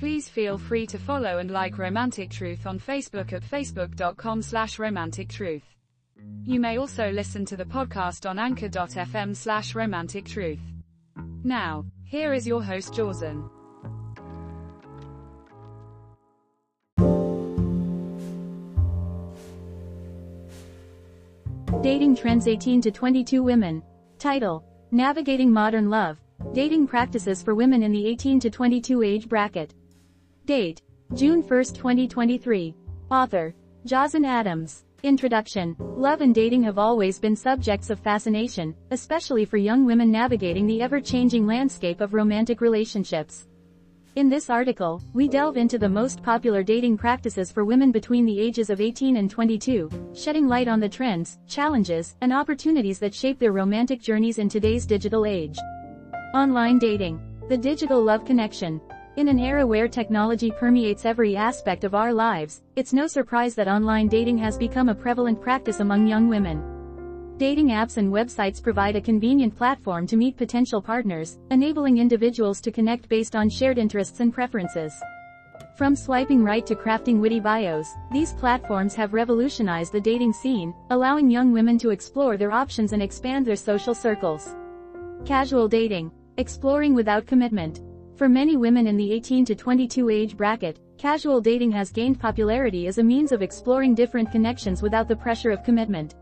Please feel free to follow and like Romantic Truth on Facebook at facebook.com slash romantic truth. You may also listen to the podcast on anchor.fm slash romantic truth. Now, here is your host Jawson. Dating Trends 18 to 22 Women. Title. Navigating Modern Love. Dating Practices for Women in the 18 to 22 Age Bracket. Date. June 1, 2023. Author. Jawson Adams. Introduction. Love and dating have always been subjects of fascination, especially for young women navigating the ever-changing landscape of romantic relationships. In this article, we delve into the most popular dating practices for women between the ages of 18 and 22, shedding light on the trends, challenges, and opportunities that shape their romantic journeys in today's digital age. Online dating. The digital love connection. In an era where technology permeates every aspect of our lives, it's no surprise that online dating has become a prevalent practice among young women. Dating apps and websites provide a convenient platform to meet potential partners, enabling individuals to connect based on shared interests and preferences. From swiping right to crafting witty bios, these platforms have revolutionized the dating scene, allowing young women to explore their options and expand their social circles. Casual dating. Exploring without commitment. For many women in the 18 to 22 age bracket, casual dating has gained popularity as a means of exploring different connections without the pressure of commitment.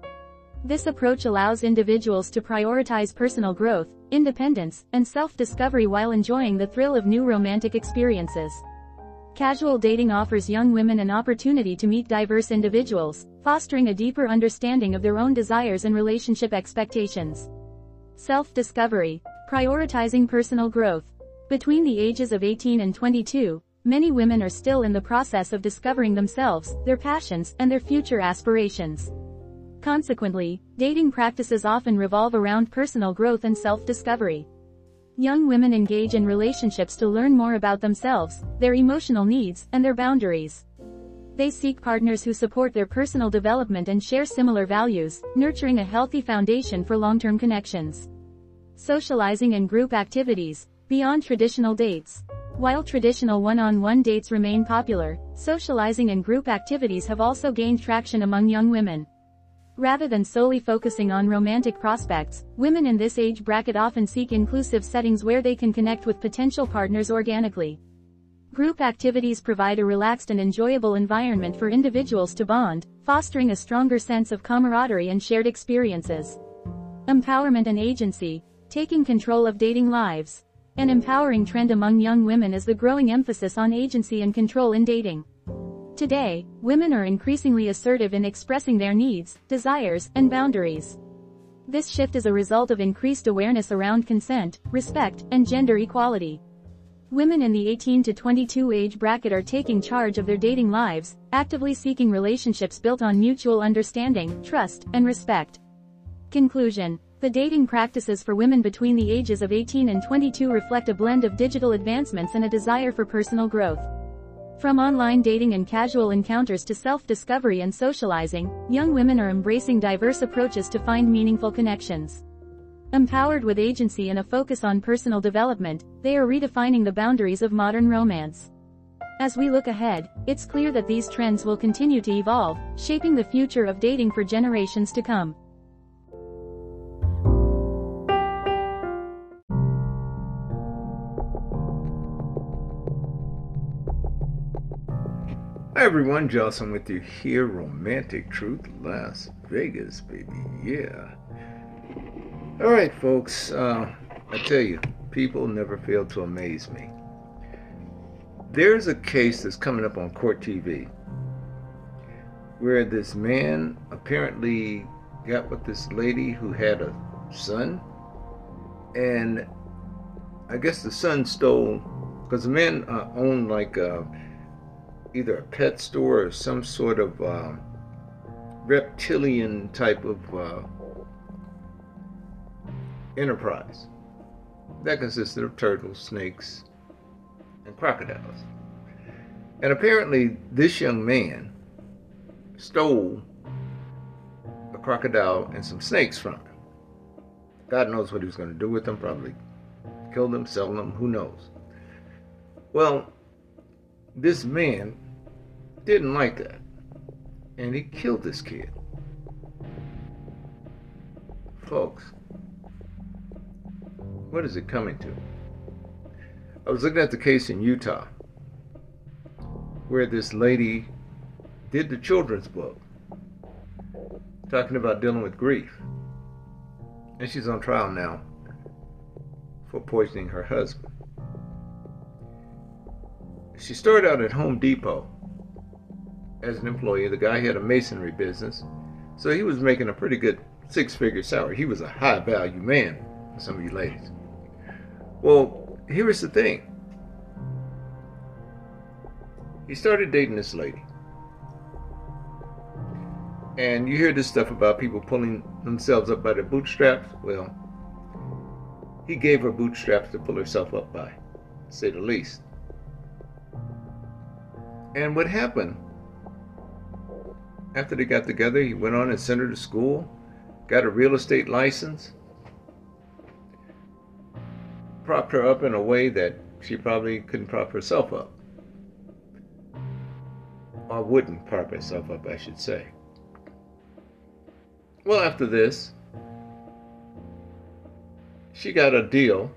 This approach allows individuals to prioritize personal growth, independence, and self-discovery while enjoying the thrill of new romantic experiences. Casual dating offers young women an opportunity to meet diverse individuals, fostering a deeper understanding of their own desires and relationship expectations. Self-discovery. Prioritizing personal growth. Between the ages of 18 and 22, many women are still in the process of discovering themselves, their passions, and their future aspirations. Consequently, dating practices often revolve around personal growth and self-discovery. Young women engage in relationships to learn more about themselves, their emotional needs, and their boundaries. They seek partners who support their personal development and share similar values, nurturing a healthy foundation for long-term connections. Socializing and group activities, beyond traditional dates. While traditional one-on-one dates remain popular, socializing and group activities have also gained traction among young women. Rather than solely focusing on romantic prospects, women in this age bracket often seek inclusive settings where they can connect with potential partners organically. Group activities provide a relaxed and enjoyable environment for individuals to bond, fostering a stronger sense of camaraderie and shared experiences. Empowerment and agency, taking control of dating lives. An empowering trend among young women is the growing emphasis on agency and control in dating. Today, women are increasingly assertive in expressing their needs, desires, and boundaries. This shift is a result of increased awareness around consent, respect, and gender equality. Women in the 18 to 22 age bracket are taking charge of their dating lives, actively seeking relationships built on mutual understanding, trust, and respect. Conclusion. The dating practices for women between the ages of 18 and 22 reflect a blend of digital advancements and a desire for personal growth. From online dating and casual encounters to self-discovery and socializing, young women are embracing diverse approaches to find meaningful connections. Empowered with agency and a focus on personal development, they are redefining the boundaries of modern romance. As we look ahead, it's clear that these trends will continue to evolve, shaping the future of dating for generations to come. Hi everyone, Jawson with you here, Romantic Truth, Las Vegas, baby, yeah. All right, folks, uh, I tell you, people never fail to amaze me. There's a case that's coming up on Court TV where this man apparently got with this lady who had a son, and I guess the son stole, because the man uh, owned like a either a pet store or some sort of uh, reptilian type of uh, enterprise that consisted of turtles, snakes, and crocodiles. And apparently, this young man stole a crocodile and some snakes from him. God knows what he was going to do with them, probably kill them, sell them, who knows. Well, this man didn't like that. And he killed this kid. Folks, what is it coming to? I was looking at the case in Utah where this lady did the children's book talking about dealing with grief. And she's on trial now for poisoning her husband. She started out at Home Depot as an employee. The guy had a masonry business, so he was making a pretty good six figure salary. He was a high value man for some of you ladies. Well, here's the thing he started dating this lady. And you hear this stuff about people pulling themselves up by their bootstraps. Well, he gave her bootstraps to pull herself up by, say the least. And what happened after they got together, he went on and sent her to school, got a real estate license, propped her up in a way that she probably couldn't prop herself up. Or wouldn't prop herself up, I should say. Well, after this, she got a deal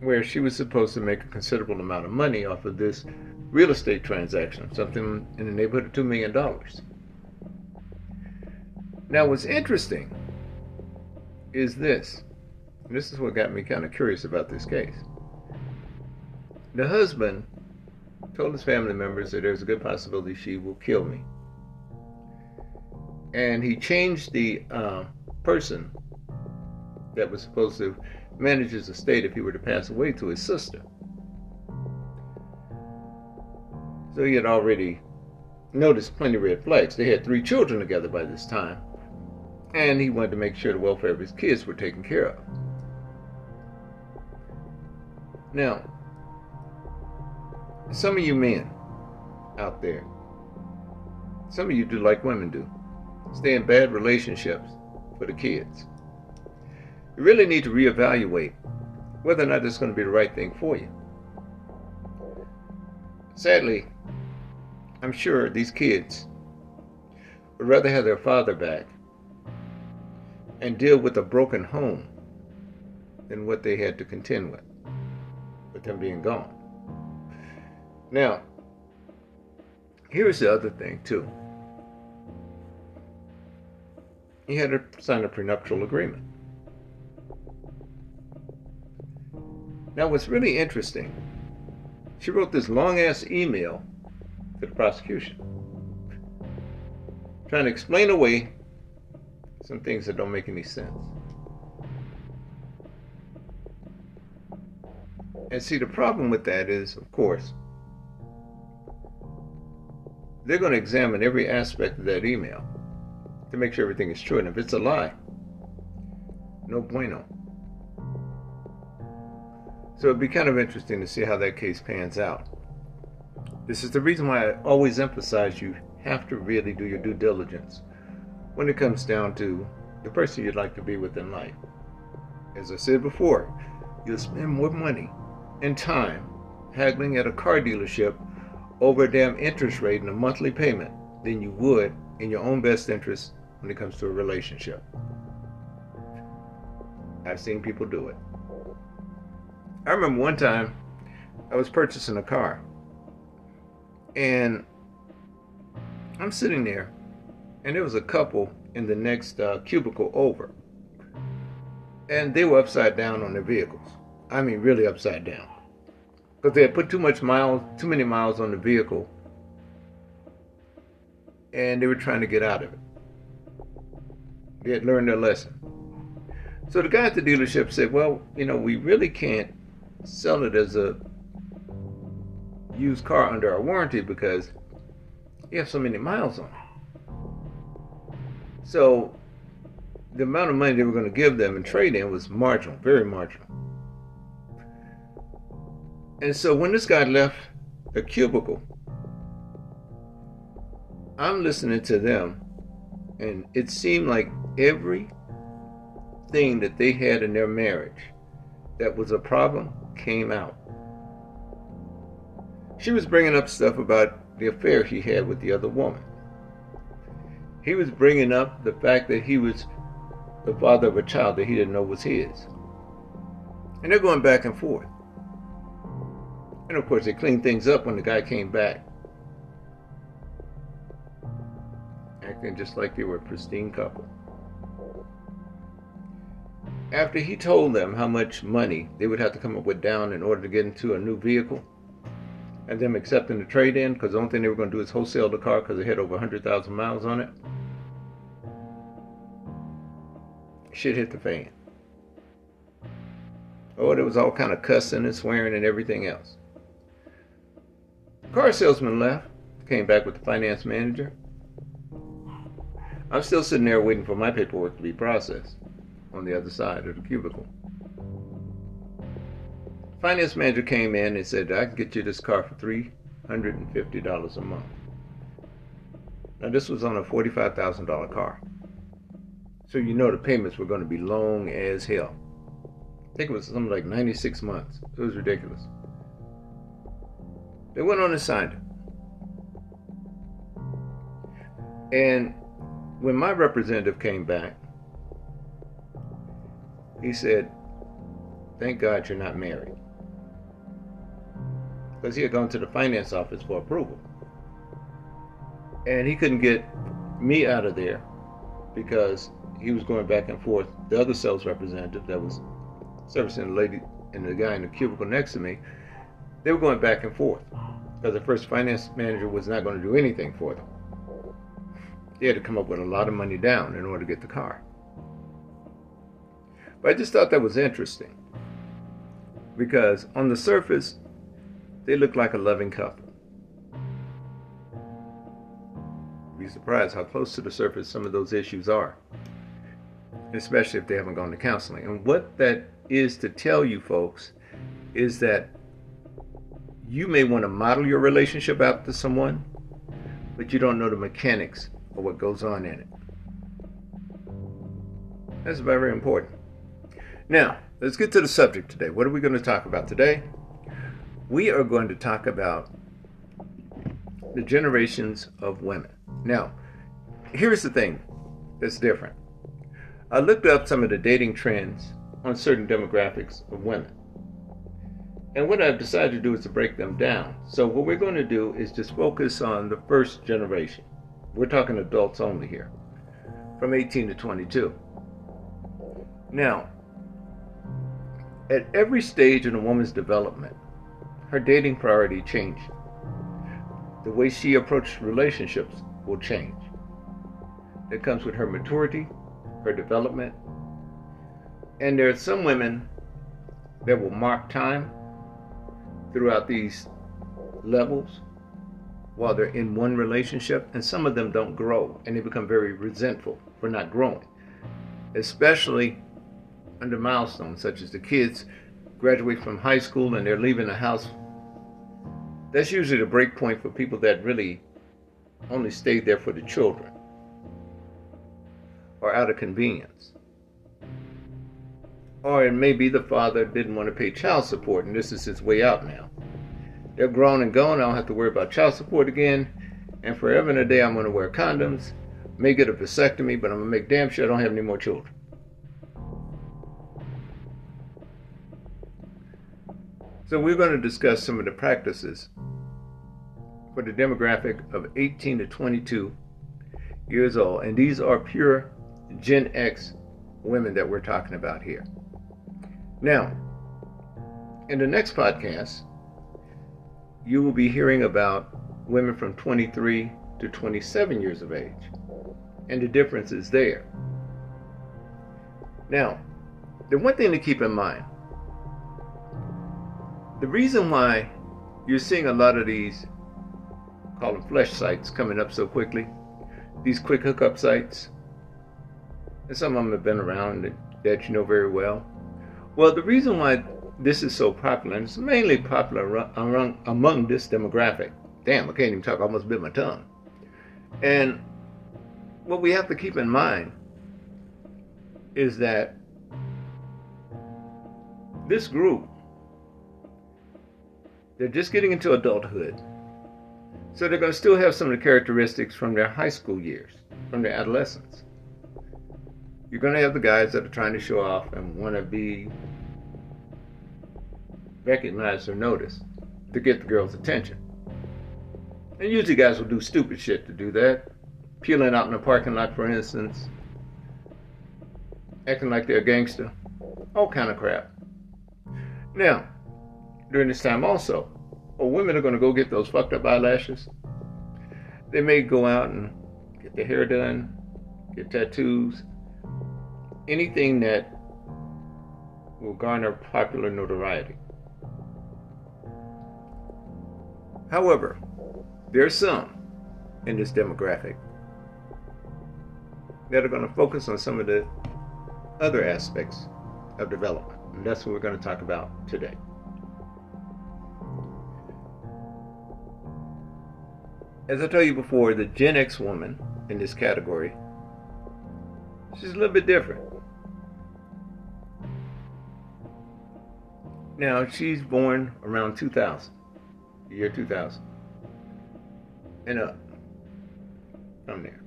where she was supposed to make a considerable amount of money off of this real estate transaction, something in the neighborhood of $2 million. Now, what's interesting is this. this is what got me kind of curious about this case. The husband told his family members that there's a good possibility she will kill me. And he changed the uh, person that was supposed to manage his estate if he were to pass away to his sister. So he had already noticed plenty of red flags. They had three children together by this time, and he wanted to make sure the welfare of his kids were taken care of. Now, some of you men out there, some of you do like women do stay in bad relationships for the kids. You really need to reevaluate whether or not it's going to be the right thing for you. Sadly, I'm sure these kids would rather have their father back and deal with a broken home than what they had to contend with, with him being gone. Now, here's the other thing, too. He had to sign a prenuptial agreement. Now, what's really interesting, she wrote this long ass email to the prosecution, trying to explain away some things that don't make any sense. And see, the problem with that is, of course, they're going to examine every aspect of that email to make sure everything is true. And if it's a lie, no bueno. So it'd be kind of interesting to see how that case pans out. This is the reason why I always emphasize you have to really do your due diligence when it comes down to the person you'd like to be with in life. As I said before, you'll spend more money and time haggling at a car dealership over a damn interest rate and a monthly payment than you would in your own best interest when it comes to a relationship. I've seen people do it. I remember one time I was purchasing a car and I'm sitting there, and there was a couple in the next uh, cubicle over. And they were upside down on their vehicles. I mean, really upside down. Because they had put too much miles, too many miles on the vehicle, and they were trying to get out of it. They had learned their lesson. So the guy at the dealership said, Well, you know, we really can't sell it as a used car under our warranty because you have so many miles on it. So the amount of money they were going to give them in trade in was marginal, very marginal. And so when this guy left the cubicle, I'm listening to them, and it seemed like every thing that they had in their marriage that was a problem came out. She was bringing up stuff about the affair he had with the other woman. He was bringing up the fact that he was the father of a child that he didn't know was his. And they're going back and forth. And of course, they cleaned things up when the guy came back. Acting just like they were a pristine couple. After he told them how much money they would have to come up with down in order to get into a new vehicle, and them accepting the trade in, because the only thing they were going to do is wholesale the car because it had over 100,000 miles on it, shit hit the fan. Oh, there was all kind of cussing and swearing and everything else. Car salesman left, came back with the finance manager. I'm still sitting there waiting for my paperwork to be processed on the other side of the cubicle. Finance manager came in and said, I can get you this car for $350 a month. Now, this was on a $45,000 car. So you know the payments were going to be long as hell. I think it was something like 96 months. It was ridiculous. They went on and signed it. And when my representative came back, he said, Thank God you're not married. Because he had gone to the finance office for approval. And he couldn't get me out of there because he was going back and forth. The other sales representative that was servicing the lady and the guy in the cubicle next to me, they were going back and forth because the first finance manager was not going to do anything for them. They had to come up with a lot of money down in order to get the car. But I just thought that was interesting because on the surface, they look like a loving couple. You'd Be surprised how close to the surface some of those issues are, especially if they haven't gone to counseling. And what that is to tell you folks is that you may want to model your relationship after someone, but you don't know the mechanics of what goes on in it. That's very important. Now, let's get to the subject today. What are we going to talk about today? We are going to talk about the generations of women. Now, here's the thing that's different. I looked up some of the dating trends on certain demographics of women. And what I've decided to do is to break them down. So, what we're going to do is just focus on the first generation. We're talking adults only here, from 18 to 22. Now, at every stage in a woman's development, her dating priority changed. The way she approached relationships will change. That comes with her maturity, her development. And there are some women that will mark time throughout these levels while they're in one relationship, and some of them don't grow and they become very resentful for not growing, especially under milestones such as the kids graduate from high school and they're leaving the house. That's usually the break point for people that really only stayed there for the children or out of convenience. Or it may be the father didn't want to pay child support and this is his way out now. They're grown and gone, I don't have to worry about child support again, and forever and a day I'm going to wear condoms, may get a vasectomy, but I'm going to make damn sure I don't have any more children. So we're going to discuss some of the practices for the demographic of 18 to 22 years old. And these are pure Gen X women that we're talking about here. Now, in the next podcast, you will be hearing about women from 23 to 27 years of age and the differences there. Now, the one thing to keep in mind the reason why you're seeing a lot of these, call them flesh sites, coming up so quickly. These quick hookup sites. And some of them have been around that, that you know very well. Well, the reason why this is so popular, and it's mainly popular among, among this demographic. Damn, I can't even talk, I almost bit my tongue. And what we have to keep in mind is that this group, they're just getting into adulthood. So they're going to still have some of the characteristics from their high school years, from their adolescence. You're going to have the guys that are trying to show off and want to be recognized or noticed to get the girl's attention. And usually guys will do stupid shit to do that. Peeling out in the parking lot, for instance. Acting like they're a gangster. All kind of crap. Now, during this time also, well, women are going to go get those fucked up eyelashes. They may go out and get their hair done, get tattoos, anything that will garner popular notoriety. However, there's some in this demographic that are going to focus on some of the other aspects of development. And that's what we're going to talk about today. As I told you before, the Gen X woman in this category, she's a little bit different. Now, she's born around 2000 year 2000 and uh, up from there.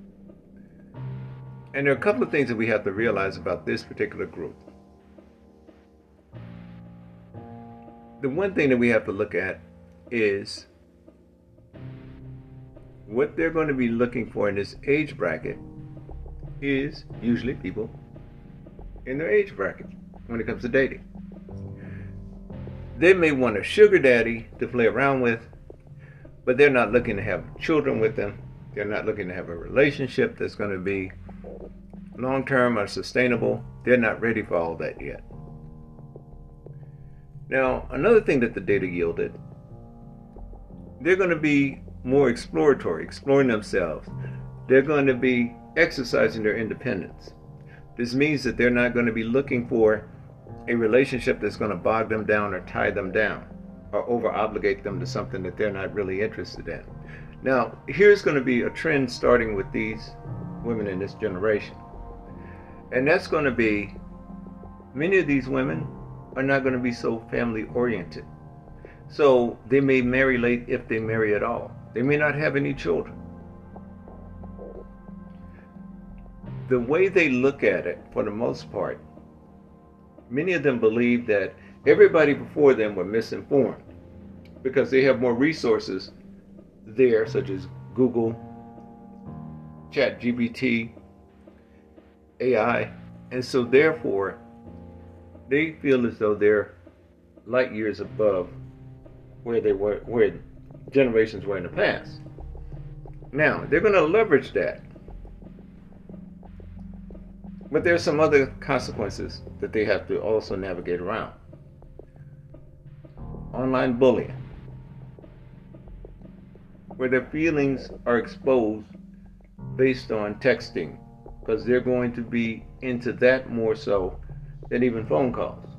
And there are a couple of things that we have to realize about this particular group. The one thing that we have to look at is what they're going to be looking for in this age bracket is usually people in their age bracket when it comes to dating. They may want a sugar daddy to play around with, but they're not looking to have children with them. They're not looking to have a relationship that's going to be long term or sustainable. They're not ready for all that yet. Now, another thing that the data yielded, they're going to be more exploratory, exploring themselves. They're going to be exercising their independence. This means that they're not going to be looking for a relationship that's going to bog them down or tie them down or over obligate them to something that they're not really interested in. Now, here's going to be a trend starting with these women in this generation. And that's going to be many of these women are not going to be so family oriented. So they may marry late if they marry at all. They may not have any children. The way they look at it, for the most part, many of them believe that everybody before them were misinformed because they have more resources there, such as Google, ChatGPT, AI, and so therefore they feel as though they're light years above where they were, where generations were in the past. Now they're going to leverage that but there's some other consequences that they have to also navigate around. Online bullying, where their feelings are exposed based on texting, because they're going to be into that more so than even phone calls.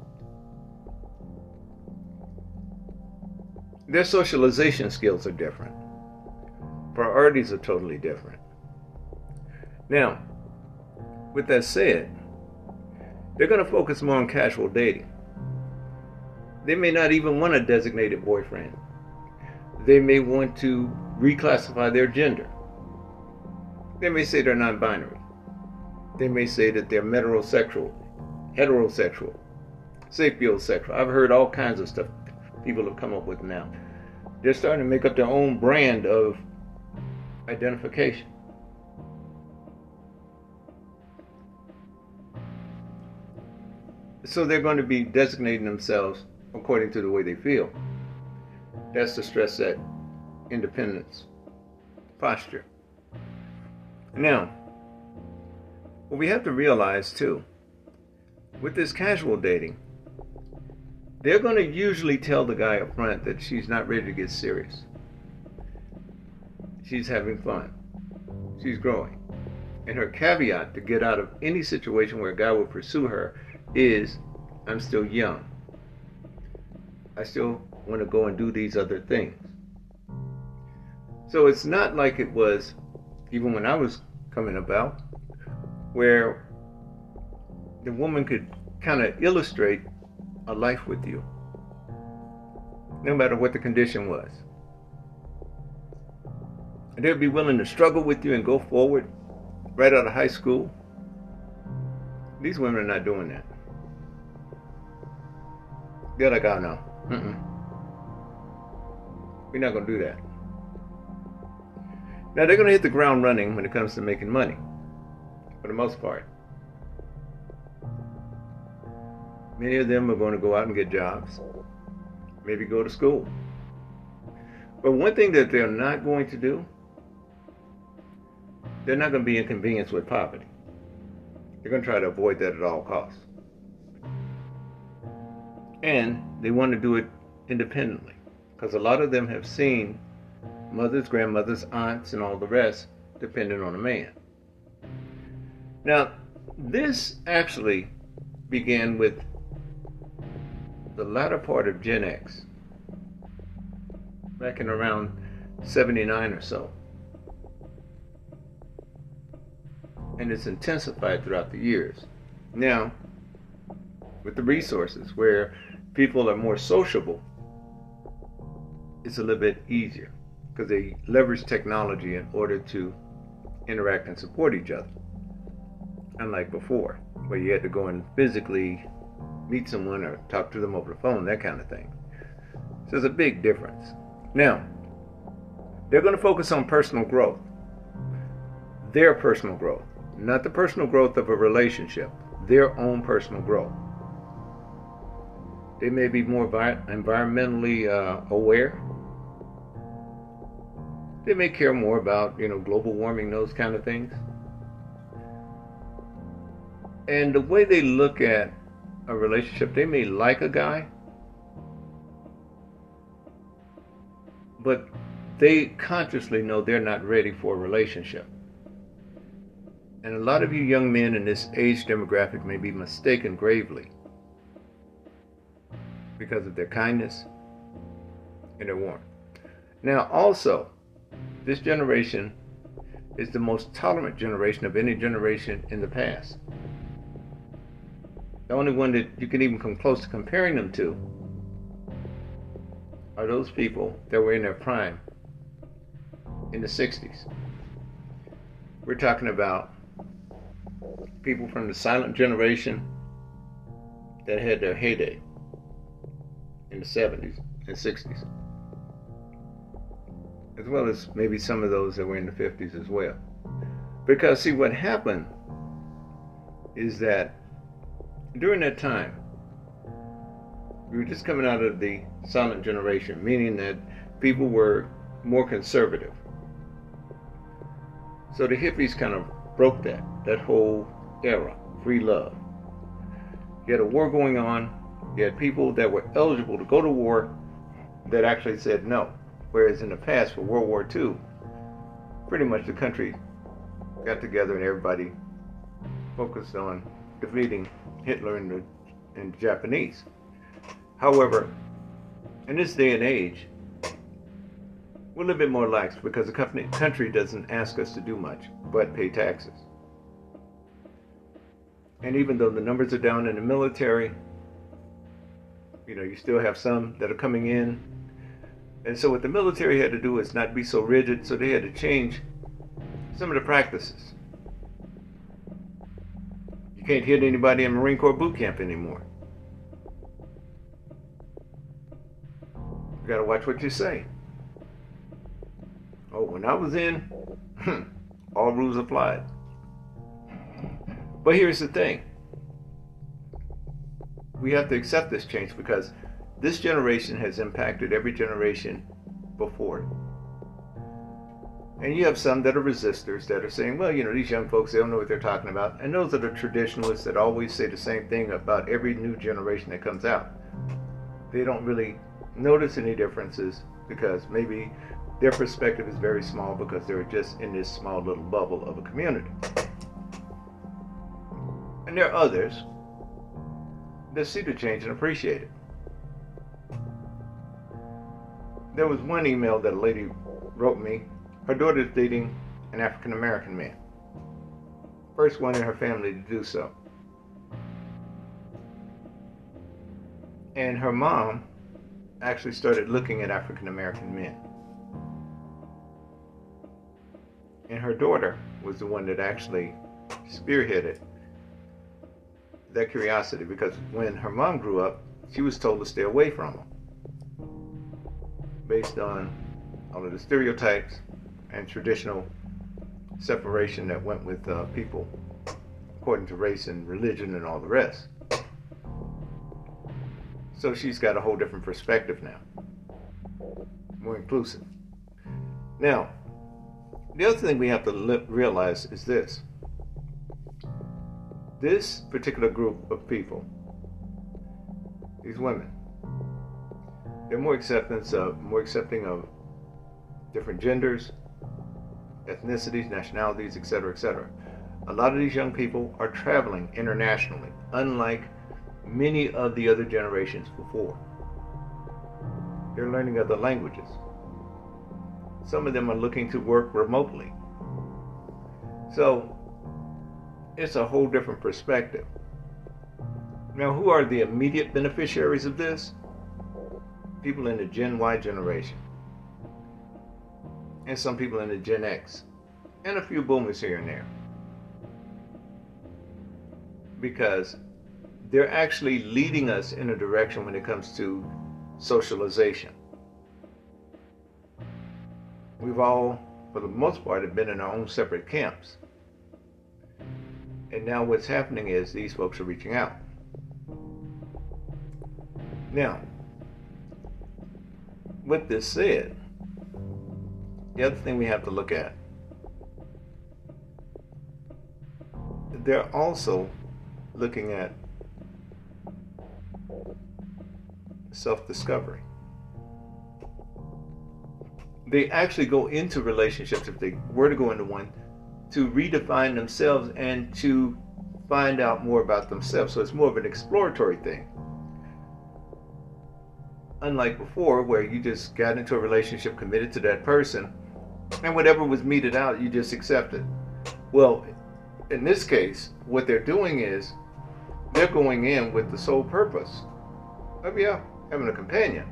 Their socialization skills are different. Priorities are totally different. Now, with that said, they're going to focus more on casual dating. They may not even want a designated boyfriend. They may want to reclassify their gender. They may say they're non binary. They may say that they're metrosexual, heterosexual, sapiosexual. I've heard all kinds of stuff people have come up with now. They're starting to make up their own brand of identification. So they're going to be designating themselves according to the way they feel. That's the stress that independence posture. Now, what we have to realize too, with this casual dating, they're going to usually tell the guy up front that she's not ready to get serious. She's having fun. She's growing. And her caveat to get out of any situation where a guy will pursue her is I'm still young. I still want to go and do these other things. So it's not like it was even when I was coming about, where the woman could kind of illustrate a life with you, no matter what the condition was. And they'd be willing to struggle with you and go forward right out of high school. These women are not doing that. They're like, oh no, Mm-mm. we're not going to do that. Now they're going to hit the ground running when it comes to making money, for the most part. Many of them are going to go out and get jobs, maybe go to school. But one thing that they're not going to do, they're not going to be inconvenienced with poverty. They're going to try to avoid that at all costs. And they want to do it independently because a lot of them have seen mothers, grandmothers, aunts, and all the rest dependent on a man. Now, this actually began with the latter part of Gen X, back in around 79 or so. And it's intensified throughout the years. Now, with the resources where people are more sociable, it's a little bit easier because they leverage technology in order to interact and support each other. Unlike before, where you had to go and physically meet someone or talk to them over the phone, that kind of thing. So there's a big difference. Now, they're going to focus on personal growth, their personal growth, not the personal growth of a relationship, their own personal growth. They may be more environmentally uh, aware they may care more about, you know, global warming, those kind of things. And the way they look at a relationship, they may like a guy, but they consciously know they're not ready for a relationship. And a lot of you young men in this age demographic may be mistaken gravely because of their kindness and their warmth. Now, also, this generation is the most tolerant generation of any generation in the past. The only one that you can even come close to comparing them to are those people that were in their prime in the 60s. We're talking about people from the silent generation that had their heyday in the 70s and 60s as well as maybe some of those that were in the 50s as well. Because, see, what happened is that during that time, we were just coming out of the silent generation, meaning that people were more conservative. So the hippies kind of broke that, that whole era, free love. You had a war going on, you had people that were eligible to go to war that actually said no. Whereas in the past, for World War II, pretty much the country got together and everybody focused on defeating Hitler and the, Japanese. However, in this day and age, we're a little bit more lax because the country doesn't ask us to do much but pay taxes. And even though the numbers are down in the military, you know, you still have some that are coming in and so what the military had to do is not be so rigid, so they had to change some of the practices. Can't hit anybody in Marine Corps boot camp anymore. You got to watch what you say. Oh, when I was in, hmm, all rules applied. But here's the thing we have to accept this change because this generation has impacted every generation before. And you have some that are resistors that are saying, well, you know, these young folks, they don't know what they're talking about. And those are the traditionalists that always say the same thing about every new generation that comes out. they don't really notice any differences because maybe their perspective is very small because they're just in this small little bubble of a community. And there are others that see the change and appreciate it. There was one email that a lady wrote me. Her daughter is dating an African American man. First one in her family to do so. And her mom actually started looking at African American men. And her daughter was the one that actually spearheaded that curiosity because when her mom grew up, she was told to stay away from them based on all of the stereotypes and traditional separation that went with uh, people according to race and religion and all the rest. So she's got a whole different perspective now, more inclusive. Now, the other thing we have to li- realize is this this particular group of people, these women, they're more acceptance of more accepting of different genders, ethnicities, nationalities, etc., etc. A lot of these young people are traveling internationally, unlike many of the other generations before. They're learning other languages. Some of them are looking to work remotely. So it's a whole different perspective. Now, who are the immediate beneficiaries of this? People in the Gen Y generation, and some people in the Gen X, and a few boomers here and there. Because they're actually leading us in a direction when it comes to socialization. We've all, for the most part, have been in our own separate camps. And now what's happening is these folks are reaching out. Now, with this said, the other thing we have to look at, they're also looking at self discovery. They actually go into relationships, if they were to go into one, to redefine themselves and to find out more about themselves. So it's more of an exploratory thing. Unlike before, where you just got into a relationship, committed to that person, and whatever was meted out, you just accepted. Well, in this case, what they're doing is they're going in with the sole purpose of, yeah, having a companion,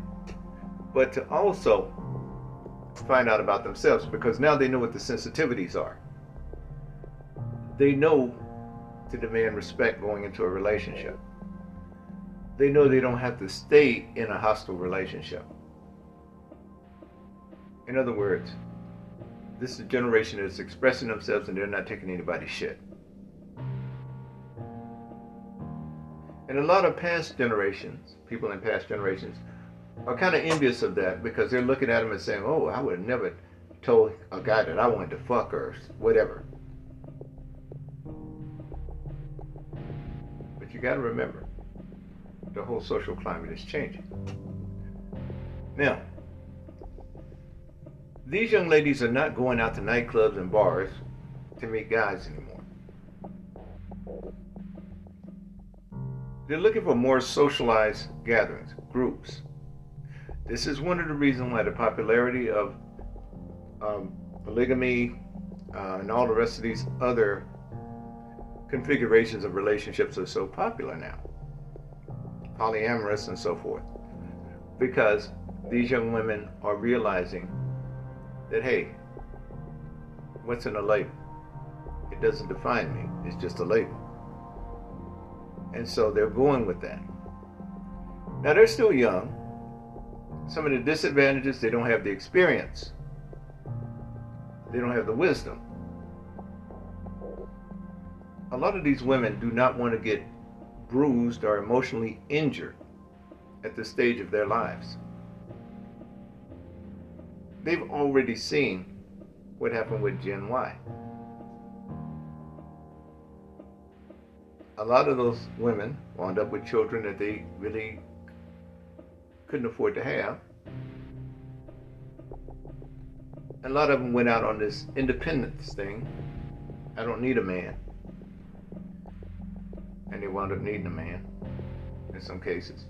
but to also find out about themselves because now they know what the sensitivities are they know to demand respect going into a relationship. They know they don't have to stay in a hostile relationship. In other words, this is a generation that's expressing themselves and they're not taking anybody's shit. And a lot of past generations, people in past generations, are kind of envious of that because they're looking at them and saying, oh, I would have never told a guy that I wanted to fuck or whatever. But you got to remember, the whole social climate is changing. Now, these young ladies are not going out to nightclubs and bars to meet guys anymore. They're looking for more socialized gatherings, groups. This is one of the reasons why the popularity of um, polygamy uh, and all the rest of these other configurations of relationships are so popular now, polyamorous and so forth, because these young women are realizing that, hey, what's in a label? It doesn't define me, it's just a label. And so they're going with that. Now they're still young. Some of the disadvantages, they don't have the experience, they don't have the wisdom a lot of these women do not want to get bruised or emotionally injured at this stage of their lives. They've already seen what happened with Gen Y. A lot of those women wound up with children that they really couldn't afford to have. A lot of them went out on this independence thing. I don't need a man. And they wound up needing a man in some cases.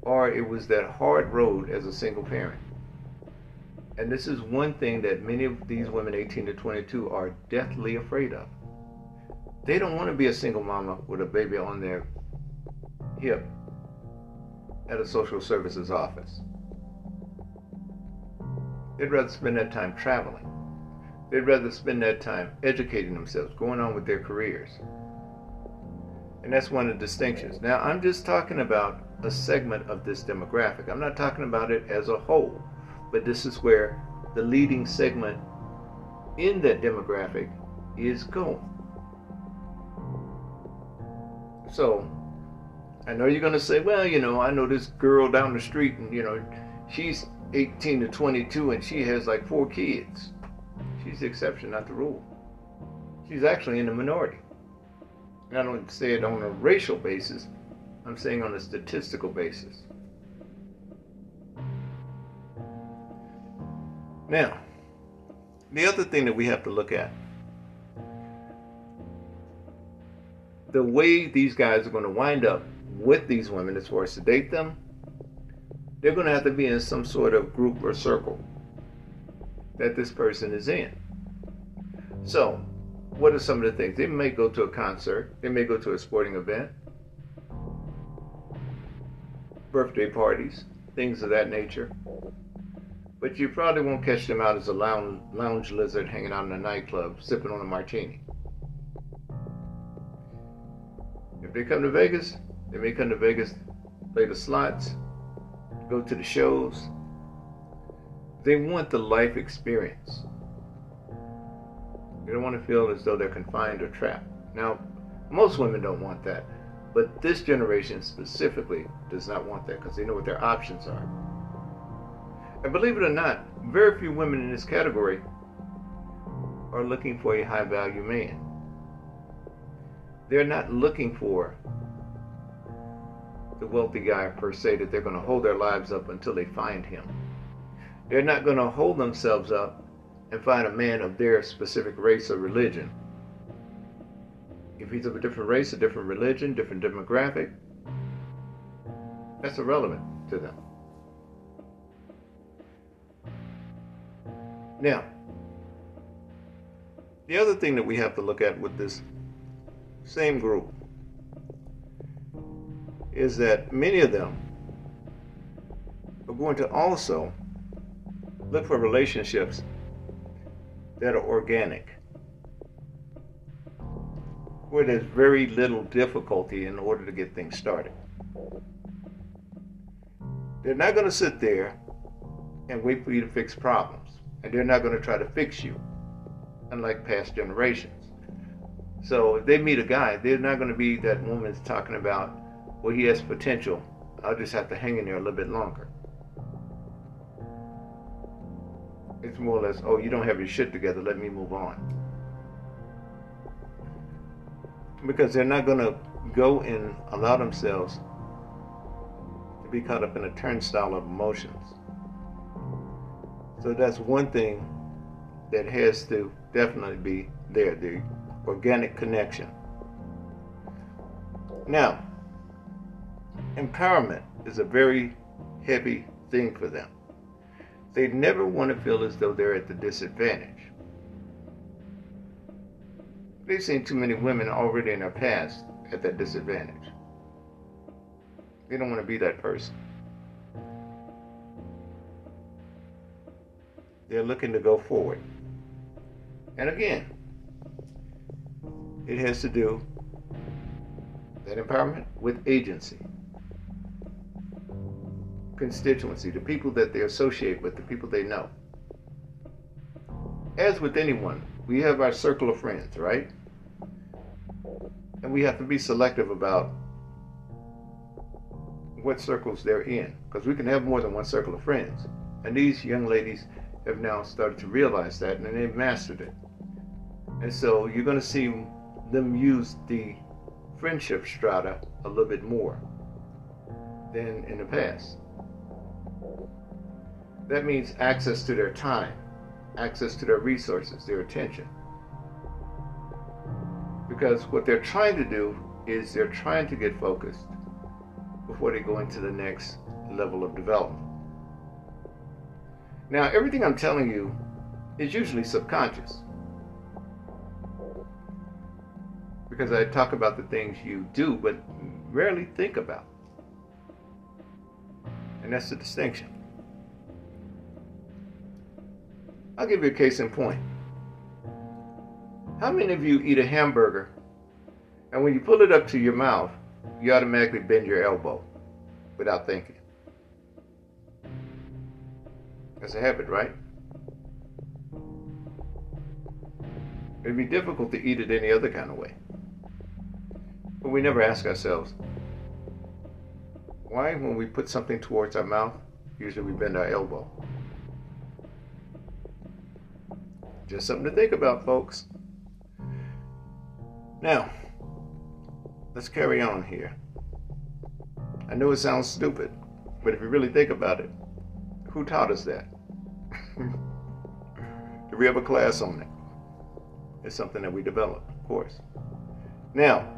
Or it was that hard road as a single parent. And this is one thing that many of these women, 18 to 22, are deathly afraid of. They don't want to be a single mama with a baby on their hip at a social services office. They'd rather spend that time traveling. They'd rather spend that time educating themselves, going on with their careers. And that's one of the distinctions. Now, I'm just talking about a segment of this demographic. I'm not talking about it as a whole, but this is where the leading segment in that demographic is going. So, I know you're going to say, well, you know, I know this girl down the street and, you know, she's 18 to 22 and she has like four kids. She's the exception, not the rule. She's actually in the minority. And I don't say it on a racial basis, I'm saying on a statistical basis. Now, the other thing that we have to look at the way these guys are going to wind up with these women as far as to date them they're going to have to be in some sort of group or circle that this person is in. So, what are some of the things? They may go to a concert, they may go to a sporting event, birthday parties, things of that nature. But you probably won't catch them out as a lounge, lounge lizard hanging out in a nightclub sipping on a martini. If they come to Vegas, they may come to Vegas, play the slots, go to the shows. They want the life experience. They don't want to feel as though they're confined or trapped. Now, most women don't want that, but this generation specifically does not want that because they know what their options are. And believe it or not, very few women in this category are looking for a high value man. They're not looking for the wealthy guy per se that they're going to hold their lives up until they find him. They're not going to hold themselves up and find a man of their specific race or religion. If he's of a different race, a different religion, different demographic, that's irrelevant to them. Now, the other thing that we have to look at with this same group is that many of them are going to also look for relationships that are organic, where there's very little difficulty in order to get things started. They're not going to sit there and wait for you to fix problems, and they're not going to try to fix you, unlike past generations. So if they meet a guy, they're not going to be that woman's talking about well, he has potential. I'll just have to hang in there a little bit longer. It's more or less, oh, you don't have your shit together, let me move on. Because they're not going to go and allow themselves to be caught up in a turnstile of emotions. So that's one thing that has to definitely be there the organic connection. Now, empowerment is a very heavy thing for them. They never want to feel as though they're at the disadvantage. They've seen too many women already in their past at that disadvantage. They don't want to be that person. They're looking to go forward. And again, it has to do that empowerment with agency constituency, the people that they associate with, the people they know. As with anyone, we have our circle of friends, right? And we have to be selective about what circles they're in, because we can have more than one circle of friends. And these young ladies have now started to realize that, and they've mastered it. And so you're going to see them use the friendship strata a little bit more than in the past. That means access to their time, access to their resources, their attention. Because what they're trying to do is they're trying to get focused before they go into the next level of development. Now, everything I'm telling you is usually subconscious. Because I talk about the things you do, but rarely think about. And that's the distinction. I'll give you a case in point. How many of you eat a hamburger and when you pull it up to your mouth, you automatically bend your elbow without thinking? That's a habit, right? It'd be difficult to eat it any other kind of way. But we never ask ourselves, why, when we put something towards our mouth, usually we bend our elbow? Just something to think about, folks. Now, let's carry on here. I know it sounds stupid, but if you really think about it, who taught us that? Hmm. Do we have a class on it? It's something that we develop, of course. Now,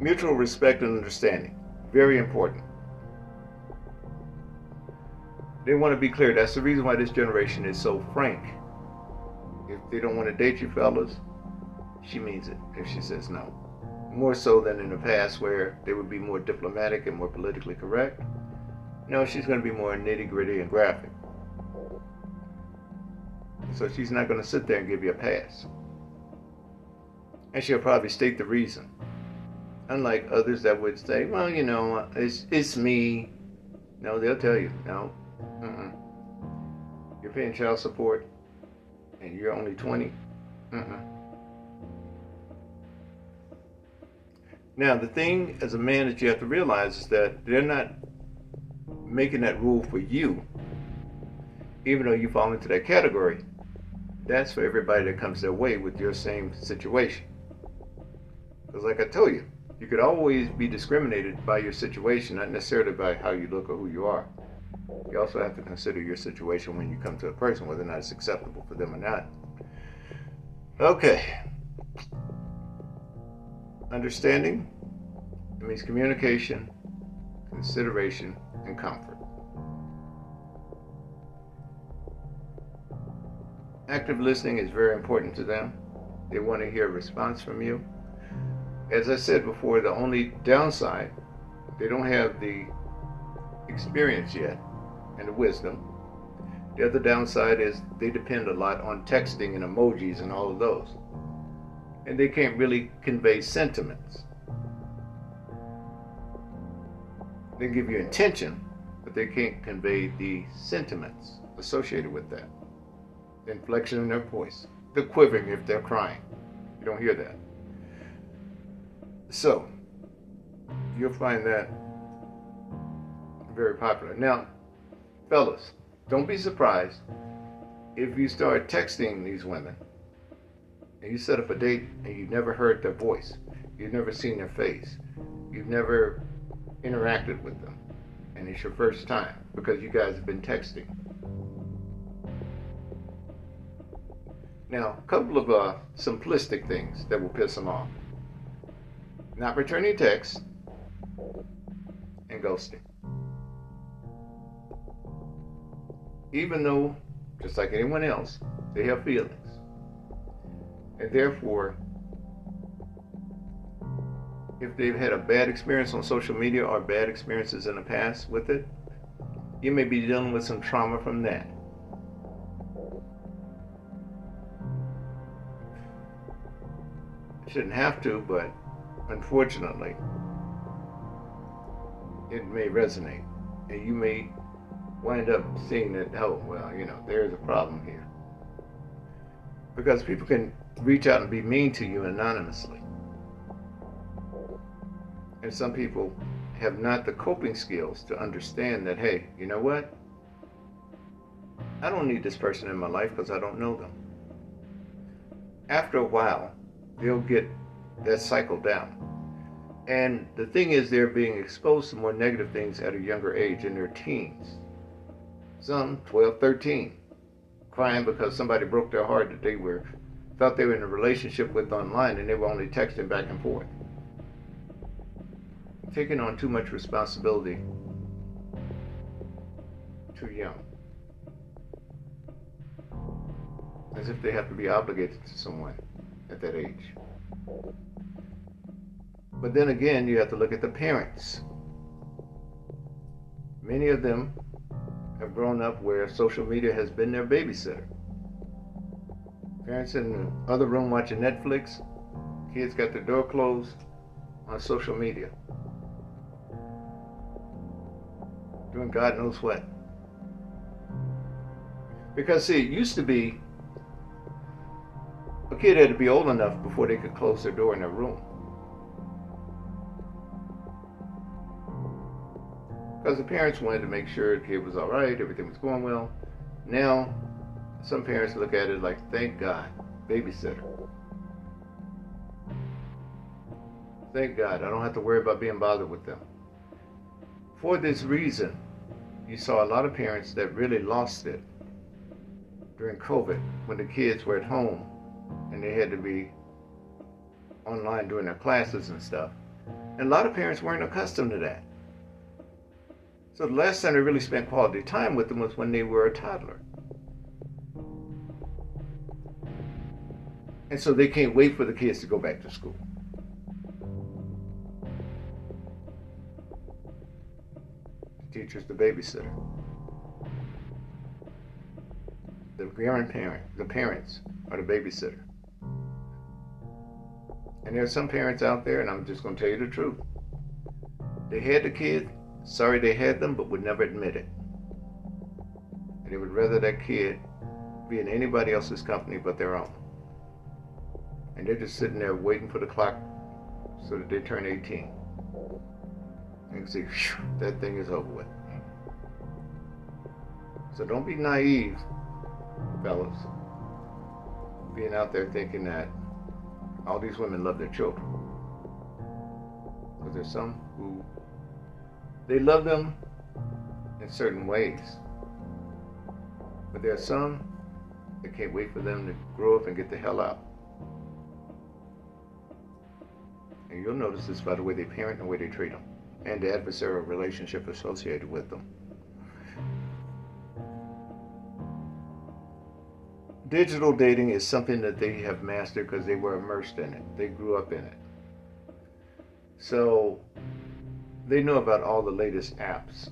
mutual respect and understanding. Very important. They want to be clear. That's the reason why this generation is so frank. If they don't want to date you fellas, she means it if she says no. More so than in the past where they would be more diplomatic and more politically correct. No, she's going to be more nitty gritty and graphic. So she's not going to sit there and give you a pass. And she'll probably state the reason. Unlike others that would say, well, you know, it's, it's me. No, they'll tell you, no. Mm-mm. You're paying child support and you're only 20. Mm-mm. Now, the thing as a man that you have to realize is that they're not making that rule for you, even though you fall into that category. That's for everybody that comes their way with your same situation. Because, like I told you, you could always be discriminated by your situation, not necessarily by how you look or who you are. You also have to consider your situation when you come to a person, whether or not it's acceptable for them or not. Okay. Understanding it means communication, consideration, and comfort. Active listening is very important to them. They want to hear a response from you. As I said before, the only downside, they don't have the experience yet and the wisdom. The other downside is they depend a lot on texting and emojis and all of those. And they can't really convey sentiments. They give you intention, but they can't convey the sentiments associated with that the inflection in their voice, the quivering if they're crying. You don't hear that. So, you'll find that very popular. Now, fellas, don't be surprised if you start texting these women and you set up a date and you've never heard their voice, you've never seen their face, you've never interacted with them, and it's your first time because you guys have been texting. Now, a couple of uh, simplistic things that will piss them off. Not returning texts and ghosting. Even though, just like anyone else, they have feelings. And therefore, if they've had a bad experience on social media or bad experiences in the past with it, you may be dealing with some trauma from that. Shouldn't have to, but unfortunately, it may resonate. And you may wind up seeing that, oh, well, you know, there's a problem here. Because people can reach out and be mean to you anonymously. And some people have not the coping skills to understand that, hey, you know what? I don't need this person in my life because I don't know them. After a while, they'll get that cycle down. And the thing is, they're being exposed to more negative things at a younger age in their teens. Some 12, 13, crying because somebody broke their heart that they were thought they were in a relationship with online and they were only texting back and forth. Taking on too much responsibility too young. As if they have to be obligated to someone at that age. But then again, you have to look at the parents. Many of them have grown up where social media has been their babysitter. Parents in the other room watching Netflix, kids got their door closed on social media. Doing God knows what. Because, see, it used to be a kid had to be old enough before they could close their door in their room. Because the parents wanted to make sure the kid was all right, everything was going well. Now, some parents look at it like, thank God, babysitter. Thank God, I don't have to worry about being bothered with them. For this reason, you saw a lot of parents that really lost it during COVID when the kids were at home and they had to be online doing their classes and stuff. And a lot of parents weren't accustomed to that. So the last time they really spent quality time with them was when they were a toddler. And so they can't wait for the kids to go back to school. Teacher's the babysitter. The grandparent, the parents are the babysitter. And there are some parents out there, and I'm just going to tell you the truth. They had the kid, sorry they had them, but would never admit it. And they would rather that kid be in anybody else's company but their own and they're just sitting there waiting for the clock so that they turn 18. You see, that thing is over with. So don't be naive, fellas, being out there thinking that all these women love their children. Because there's some who they love them in certain ways. But there are some that can't wait for them to grow up and get the hell out. And you'll notice this by the way they parent and the way they treat them, and the adversarial relationship associated with them. Digital dating is something that they have mastered because they were immersed in it. They grew up in it. So they know about all the latest apps.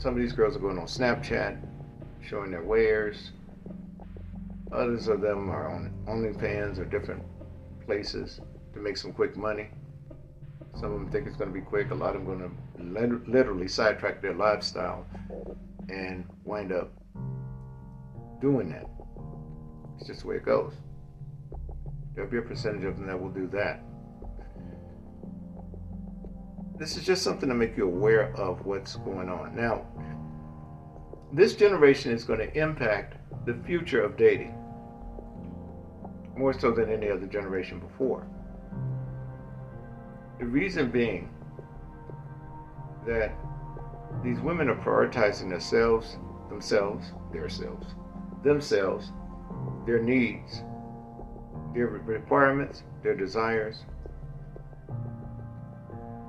Some of these girls are going on Snapchat, showing their wares. Others of them are on OnlyFans or different places to make some quick money. Some of them think it's going to be quick. A lot of them going to literally sidetrack their lifestyle and wind up doing that. It's just the way it goes. There'll be a percentage of them that will do that. This is just something to make you aware of what's going on. Now, this generation is going to impact the future of dating more so than any other generation before. The reason being that these women are prioritizing themselves, themselves, their selves, themselves, their needs, their requirements, their desires,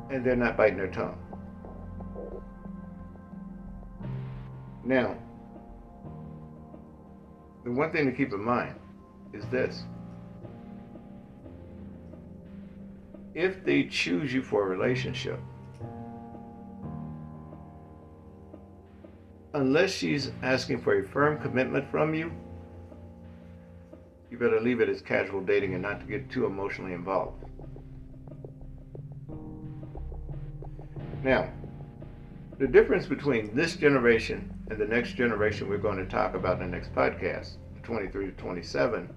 and they're not biting their tongue. Now, the one thing to keep in mind is this if they choose you for a relationship, unless she's asking for a firm commitment from you, you better leave it as casual dating and not to get too emotionally involved. Now, the difference between this generation and the next generation we're going to talk about in the next podcast, 23 to 27,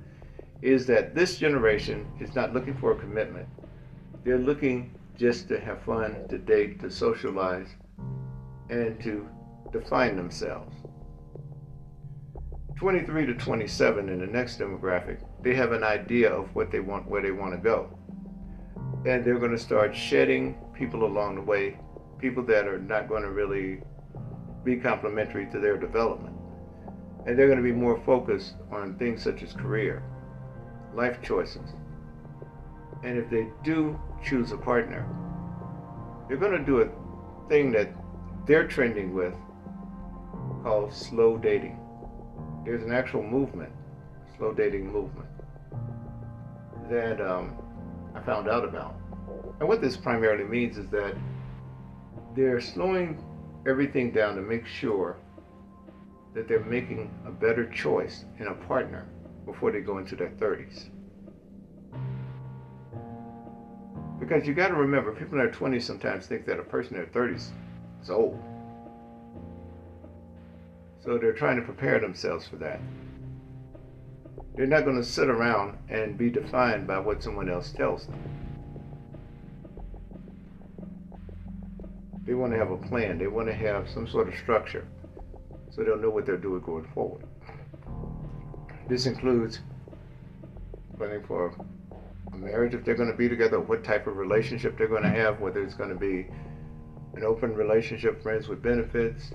is that this generation is not looking for a commitment. They're looking just to have fun, to date, to socialize, and to define themselves. 23 to 27 in the next demographic, they have an idea of what they want, where they want to go. And they're going to start shedding people along the way, people that are not going to really be complementary to their development. And they're going to be more focused on things such as career, life choices. And if they do choose a partner, they're going to do a thing that they're trending with called slow dating. There's an actual movement, slow dating movement, that um, I found out about. And what this primarily means is that they're slowing everything down to make sure that they're making a better choice in a partner before they go into their 30s. Because you got to remember, people in their 20s sometimes think that a person in their 30s is old. So they're trying to prepare themselves for that. They're not going to sit around and be defined by what someone else tells them. They want to have a plan. They want to have some sort of structure so they'll know what they're doing going forward. This includes planning for marriage if they're going to be together, what type of relationship they're going to have, whether it's going to be an open relationship, friends with benefits.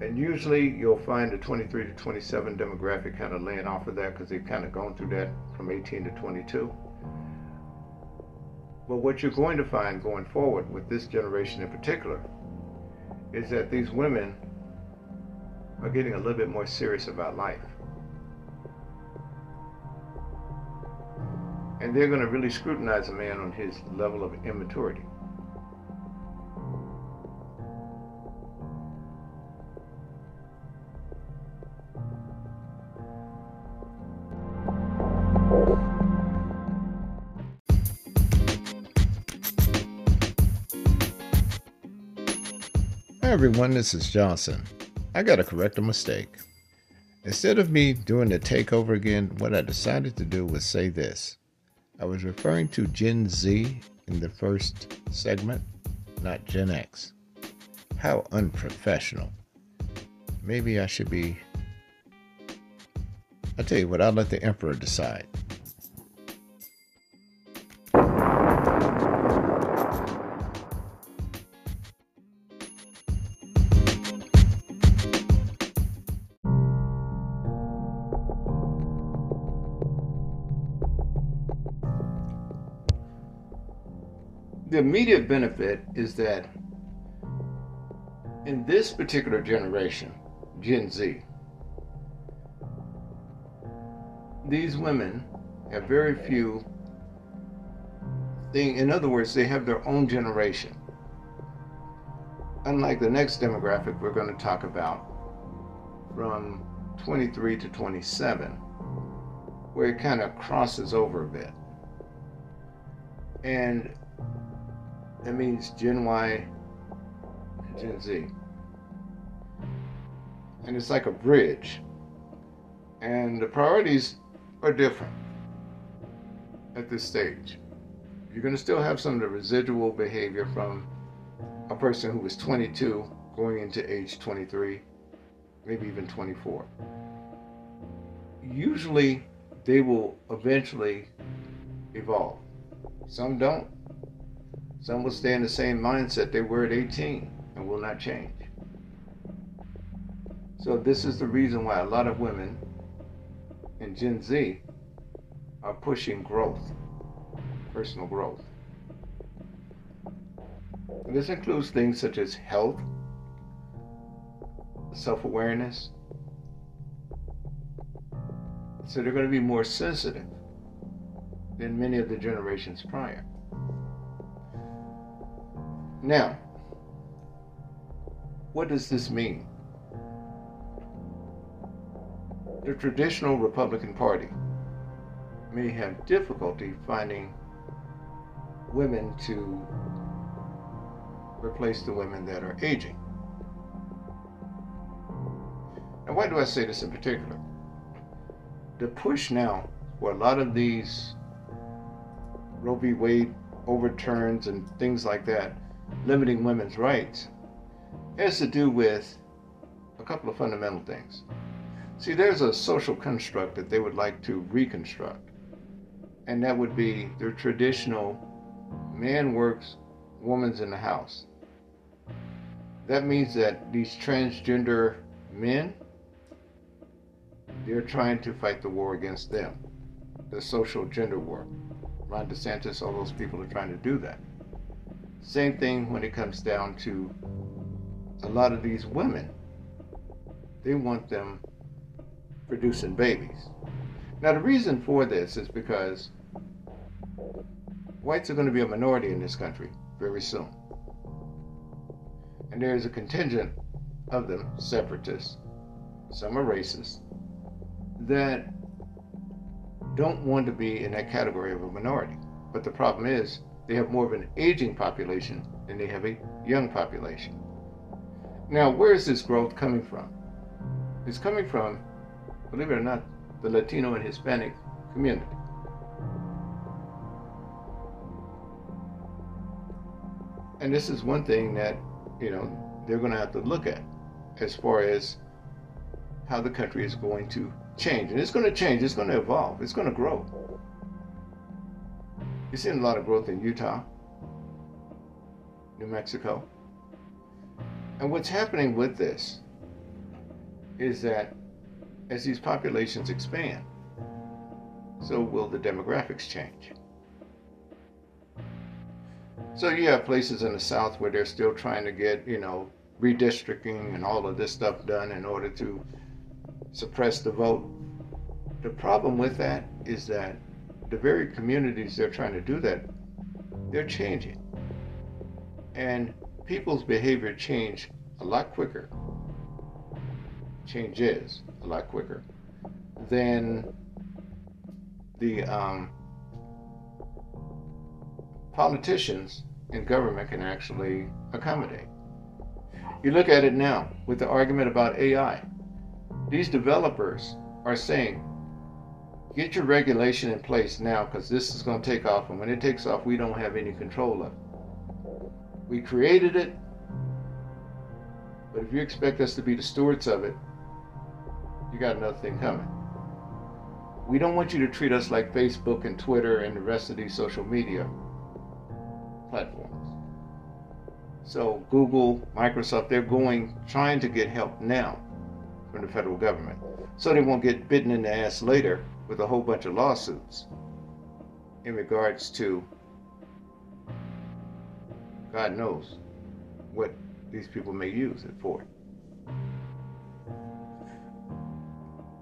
And usually you'll find the 23 to 27 demographic kind of laying off of that because they've kind of gone through that from 18 to 22. But what you're going to find going forward with this generation in particular is that these women are getting a little bit more serious about life. And they're going to really scrutinize a man on his level of immaturity. everyone, this is Johnson. I gotta correct a mistake. Instead of me doing the takeover again, what I decided to do was say this. I was referring to Gen Z in the first segment, not Gen X. How unprofessional. Maybe I should be. I'll tell you what, I'll let the Emperor decide. Immediate benefit is that in this particular generation, Gen Z, these women have very few in other words they have their own generation. Unlike the next demographic we're going to talk about from 23 to 27 where it kind of crosses over a bit. And that means Gen Y and Gen Z. And it's like a bridge. And the priorities are different at this stage. You're going to still have some of the residual behavior from a person who was 22 going into age 23, maybe even 24. Usually, they will eventually evolve. Some don't. Some will stay in the same mindset they were at 18 and will not change. So, this is the reason why a lot of women in Gen Z are pushing growth, personal growth. And this includes things such as health, self awareness. So, they're going to be more sensitive than many of the generations prior. Now, what does this mean? The traditional Republican Party may have difficulty finding women to replace the women that are aging. And why do I say this in particular? The push now for a lot of these Roe v. Wade overturns and things like that limiting women's rights has to do with a couple of fundamental things. See, there's a social construct that they would like to reconstruct, and that would be their traditional man works, woman's in the house. That means that these transgender men, they're trying to fight the war against them, the social gender war. Ron DeSantis, all those people are trying to do that. Same thing when it comes down to a lot of these women. They want them producing babies. Now, the reason for this is because whites are going to be a minority in this country very soon. And there is a contingent of them, separatists, some are racist, that don't want to be in that category of a minority. But the problem is, they have more of an aging population than they have a young population. Now, where is this growth coming from? It's coming from, believe it or not, the Latino and Hispanic community. And this is one thing that, you know, they're going to have to look at as far as how the country is going to change. And it's going to change, it's going to evolve, it's going to grow. You're seeing a lot of growth in Utah, New Mexico. And what's happening with this is that as these populations expand, so will the demographics change. So you have places in the South where they're still trying to get, you know, redistricting and all of this stuff done in order to suppress the vote. The problem with that is that the very communities they're trying to do that, they're changing. And people's behavior change a lot quicker, changes a lot quicker than the um, politicians in government can actually accommodate. You look at it now with the argument about AI. These developers are saying, get your regulation in place now because this is going to take off. And when it takes off, we don't have any control of it. We created it, but if you expect us to be the stewards of it, you got another thing coming. We don't want you to treat us like Facebook and Twitter and the rest of these social media platforms. So Google, Microsoft, they're going trying to get help now from the federal government. So they won't get bitten in the ass later with a whole bunch of lawsuits in regards to God knows what these people may use it for.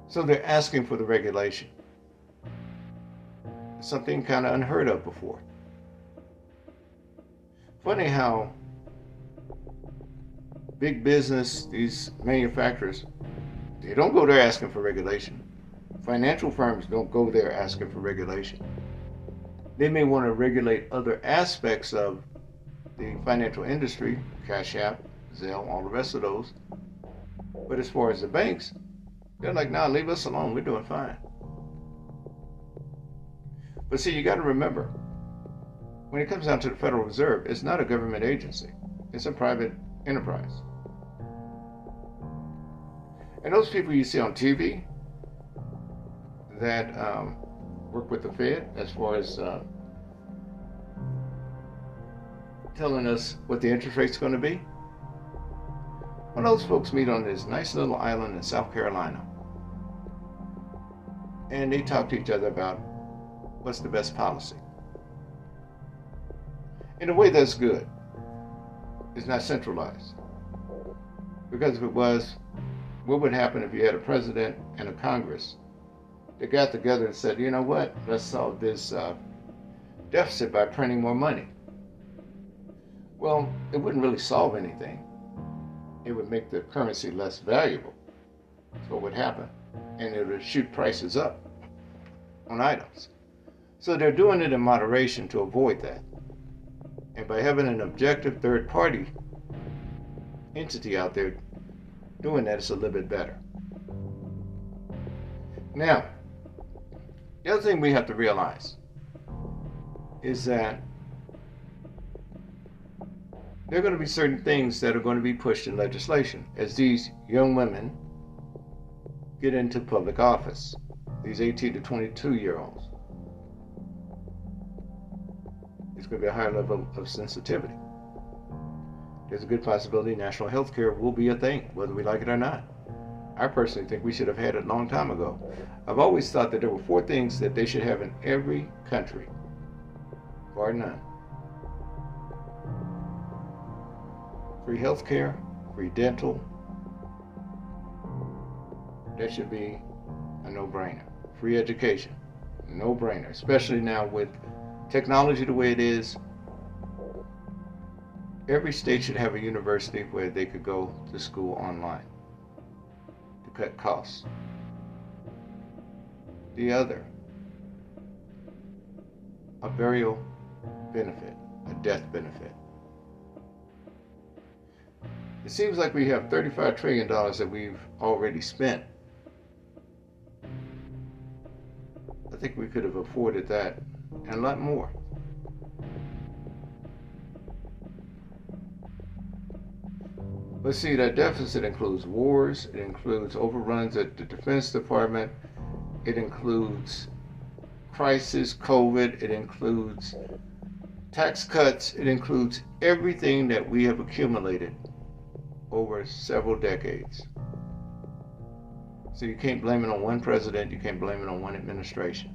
So they're asking for the regulation. Something kind of unheard of before. Funny how big business, these manufacturers, they don't go there asking for regulation. Financial firms don't go there asking for regulation. They may want to regulate other aspects of the financial industry, Cash App, Zelle, all the rest of those. But as far as the banks, they're like, nah, leave us alone. We're doing fine. But see, you got to remember, when it comes down to the Federal Reserve, it's not a government agency, it's a private enterprise. And those people you see on TV that um, work with the Fed as far as uh, telling us what the interest rate's going to be, well, those folks meet on this nice little island in South Carolina. And they talk to each other about what's the best policy. In a way, that's good. It's not centralized. Because if it was, what would happen if you had a president and a Congress that got together and said, you know what, let's solve this uh, deficit by printing more money? Well, it wouldn't really solve anything. It would make the currency less valuable. So what would happen? And it would shoot prices up on items. So they're doing it in moderation to avoid that. And by having an objective third party entity out there doing that, it's a little bit better. Now, the other thing we have to realize is that there are going to be certain things that are going to be pushed in legislation as these young women get into public office, these 18 to 22 year olds There's going to be a higher level of sensitivity. There's a good possibility national health care will be a thing, whether we like it or not. I personally think we should have had it a long time ago. I've always thought that there were four things that they should have in every country, bar none. Free health care, free dental. That should be a no-brainer. Free education, no-brainer, especially now with technology the way it is. Every state should have a university where they could go to school online cut costs. The other, a burial benefit, a death benefit. It seems like we have $35 trillion that we've already spent. I think we could have afforded that and a lot more. But see, that deficit includes wars, it includes overruns at the Defense Department, it includes crisis, COVID, it includes tax cuts, it includes everything that we have accumulated over several decades. So you can't blame it on one president, you can't blame it on one administration.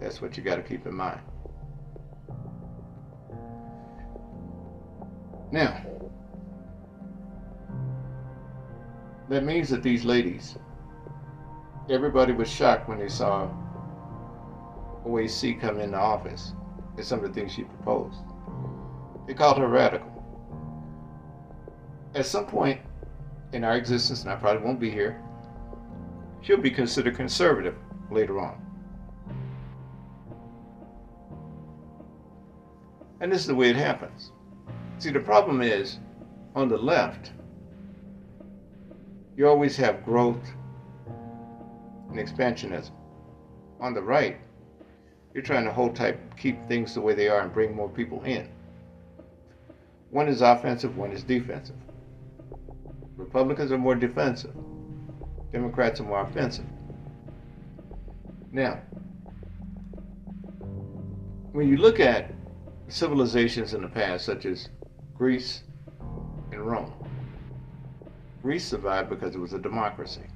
That's what you got to keep in mind. Now, that means that these ladies, everybody was shocked when they saw OAC come into office and some of the things she proposed. They called her radical. At some point in our existence, and I probably won't be here, she'll be considered conservative later on. And this is the way it happens. See, the problem is on the left, you always have growth and expansionism. On the right, you're trying to hold tight, keep things the way they are, and bring more people in. One is offensive, one is defensive. Republicans are more defensive, Democrats are more offensive. Now, when you look at civilizations in the past, such as Greece and Rome. Greece survived because it was a democracy.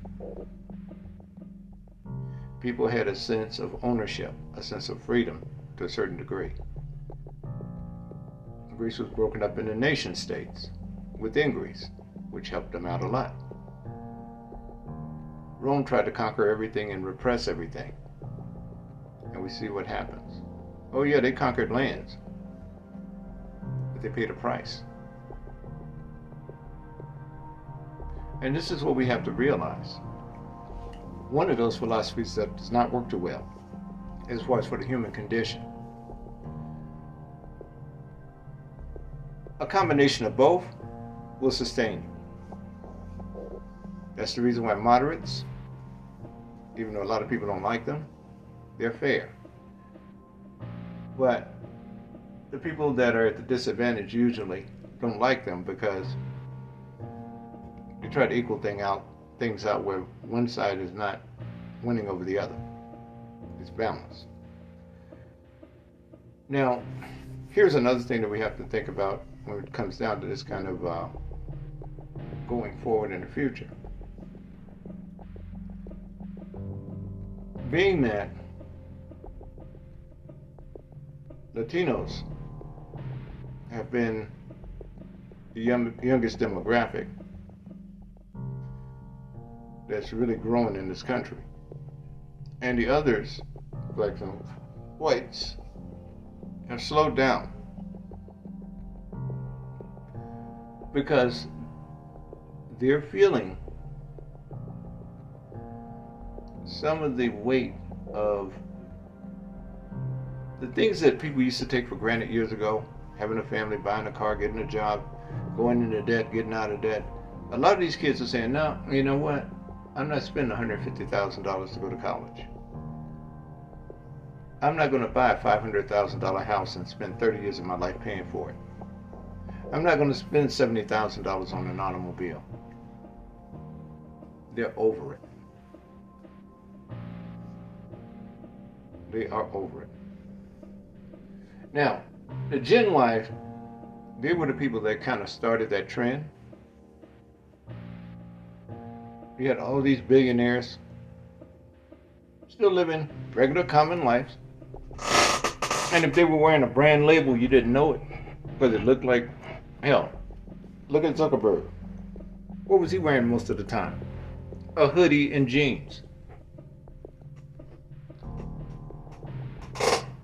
People had a sense of ownership, a sense of freedom to a certain degree. Greece was broken up into nation states within Greece, which helped them out a lot. Rome tried to conquer everything and repress everything. And we see what happens. Oh, yeah, they conquered lands, but they paid a price. And this is what we have to realize. One of those philosophies that does not work too well is what's for the human condition. A combination of both will sustain you. That's the reason why moderates, even though a lot of people don't like them, they're fair. But the people that are at the disadvantage usually don't like them because you try to equal thing out things out where one side is not winning over the other. It's balanced. Now, here's another thing that we have to think about when it comes down to this kind of uh, going forward in the future. Being that Latinos have been the young, youngest demographic that's really growing in this country. And the others, blacks and whites, have slowed down. Because they're feeling some of the weight of the things that people used to take for granted years ago having a family, buying a car, getting a job, going into debt, getting out of debt. A lot of these kids are saying, no, you know what? I'm not spending $150,000 to go to college. I'm not going to buy a $500,000 house and spend 30 years of my life paying for it. I'm not going to spend $70,000 on an automobile. They're over it. They are over it. Now, the Gen Y, they were the people that kind of started that trend. You had all these billionaires still living regular common lives. And if they were wearing a brand label, you didn't know it because it looked like hell. Look at Zuckerberg. What was he wearing most of the time? A hoodie and jeans.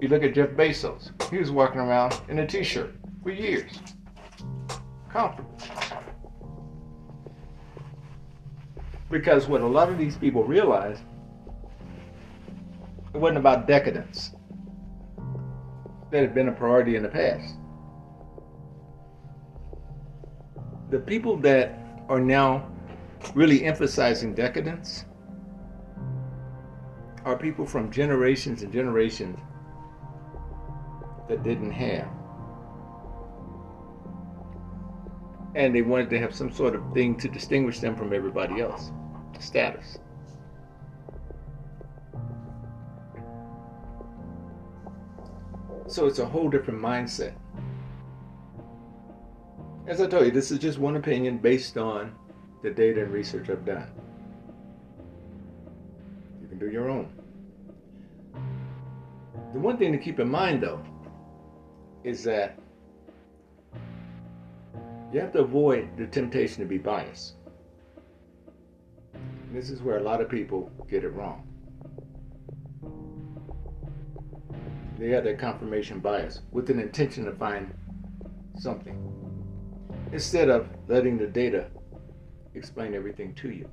You look at Jeff Bezos. He was walking around in a t-shirt for years. Comfortable. Because what a lot of these people realize, it wasn't about decadence. That had been a priority in the past. The people that are now really emphasizing decadence are people from generations and generations that didn't have. And they wanted to have some sort of thing to distinguish them from everybody else status. So it's a whole different mindset. As I told you, this is just one opinion based on the data and research I've done. You can do your own. The one thing to keep in mind, though, is that you have to avoid the temptation to be biased. This is where a lot of people get it wrong. They have that confirmation bias with an intention to find something instead of letting the data explain everything to you.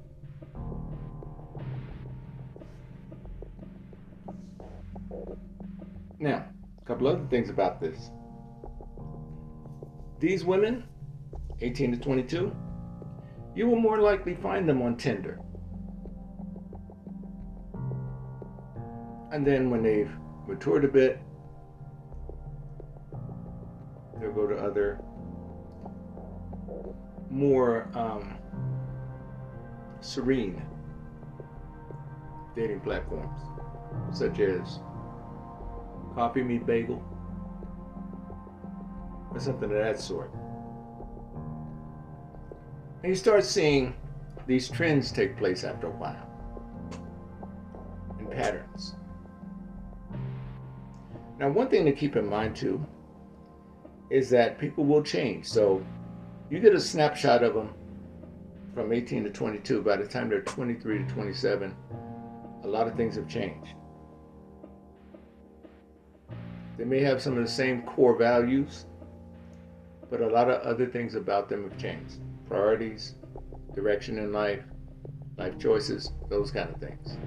Now, a couple other things about this. These women, 18 to 22, you will more likely find them on Tinder. And then when they've matured a bit, they'll go to other more um, serene dating platforms, such as Coffee Meets Bagel, or something of that sort. And you start seeing these trends take place after a while, and patterns. Now, one thing to keep in mind too is that people will change. So, you get a snapshot of them from 18 to 22. By the time they're 23 to 27, a lot of things have changed. They may have some of the same core values, but a lot of other things about them have changed. Priorities, direction in life, life choices, those kind of things.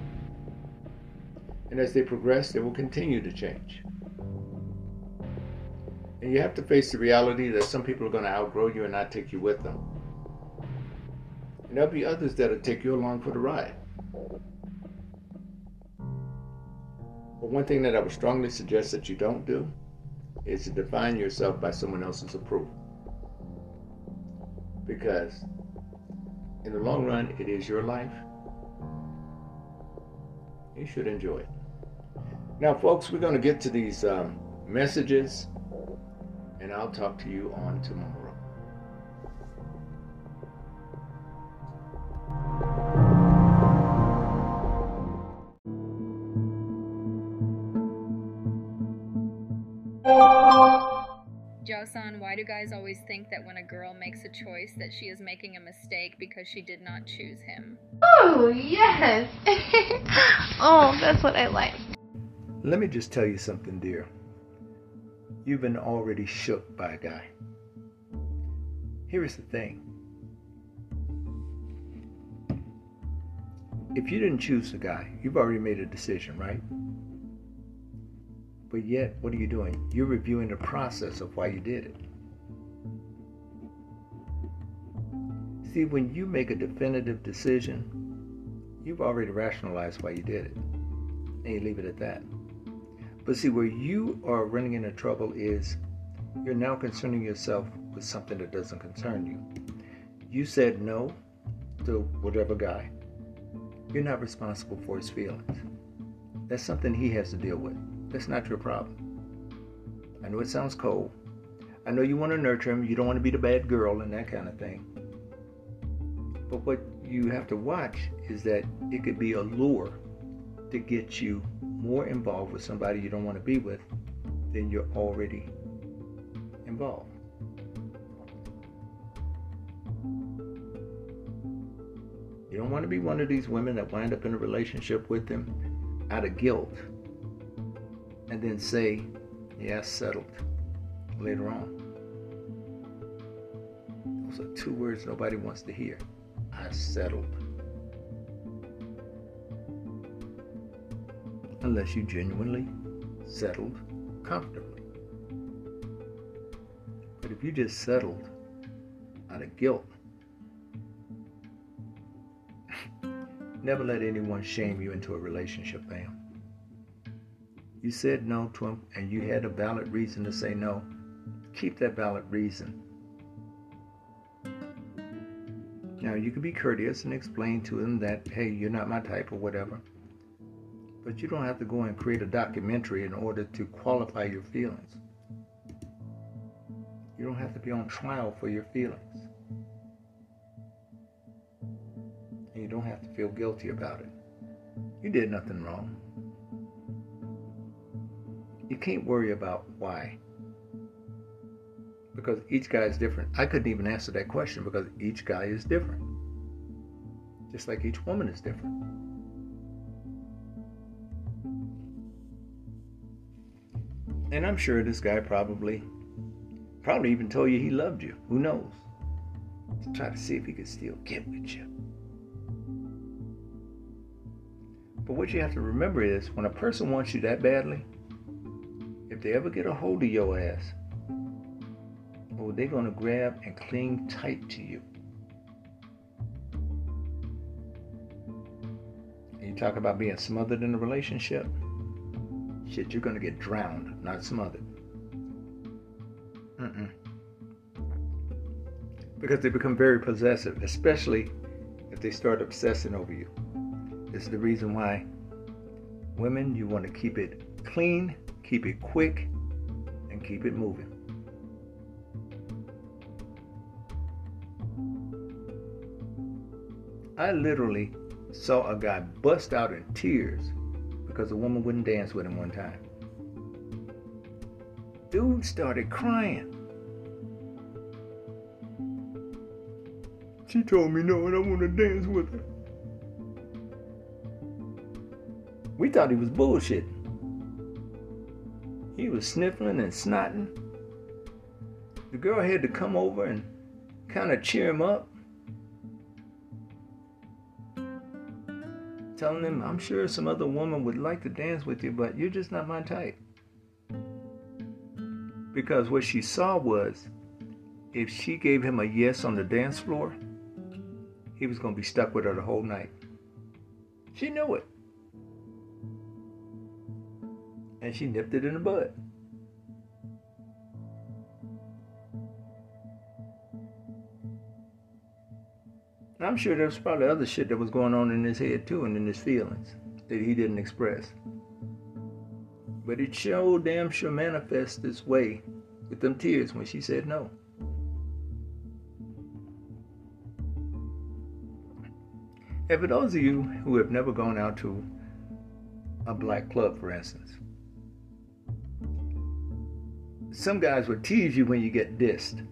And as they progress, they will continue to change. And you have to face the reality that some people are going to outgrow you and not take you with them. And there'll be others that'll take you along for the ride. But one thing that I would strongly suggest that you don't do is to define yourself by someone else's approval. Because in the long run, it is your life. You should enjoy it. Now, folks, we're going to get to these um, messages and I'll talk to you on tomorrow. Jausan, why do guys always think that when a girl makes a choice that she is making a mistake because she did not choose him? Oh, yes. oh, that's what I like. Let me just tell you something, dear. You've been already shook by a guy. Here is the thing if you didn't choose the guy, you've already made a decision, right? But yet, what are you doing? You're reviewing the process of why you did it. See, when you make a definitive decision, you've already rationalized why you did it. And you leave it at that. But see, where you are running into trouble is you're now concerning yourself with something that doesn't concern you. You said no to whatever guy. You're not responsible for his feelings. That's something he has to deal with. That's not your problem. I know it sounds cold. I know you want to nurture him. You don't want to be the bad girl and that kind of thing. But what you have to watch is that it could be a lure to get you more involved with somebody you don't want to be with than you're already involved. You don't want to be one of these women that wind up in a relationship with them out of guilt and then say, yeah, settled later on. Those are two words nobody wants to hear. I settled. Unless you genuinely settled comfortably. But if you just settled out of guilt, never let anyone shame you into a relationship, fam. You said no to him and you had a valid reason to say no. Keep that valid reason. Now, you can be courteous and explain to him that, hey, you're not my type or whatever. But you don't have to go and create a documentary in order to qualify your feelings. You don't have to be on trial for your feelings. And you don't have to feel guilty about it. You did nothing wrong. You can't worry about why. Because each guy is different. I couldn't even answer that question because each guy is different. Just like each woman is different. And I'm sure this guy probably, probably even told you he loved you. Who knows? To try to see if he could still get with you. But what you have to remember is when a person wants you that badly, if they ever get a hold of your ass, oh, they're going to grab and cling tight to you. And you talk about being smothered in a relationship. Shit, you're going to get drowned, not smothered. Mm-mm. Because they become very possessive, especially if they start obsessing over you. This is the reason why women, you want to keep it clean, keep it quick, and keep it moving. I literally saw a guy bust out in tears because a woman wouldn't dance with him one time. Dude started crying. She told me no and I want to dance with her. We thought he was bullshitting. He was sniffling and snotting. The girl had to come over and kind of cheer him up. Telling him, I'm sure some other woman would like to dance with you, but you're just not my type. Because what she saw was if she gave him a yes on the dance floor, he was going to be stuck with her the whole night. She knew it. And she nipped it in the bud. I'm sure there's probably other shit that was going on in his head too and in his feelings that he didn't express. But it sure damn sure manifested this way with them tears when she said no. And for those of you who have never gone out to a black club, for instance, some guys will tease you when you get dissed.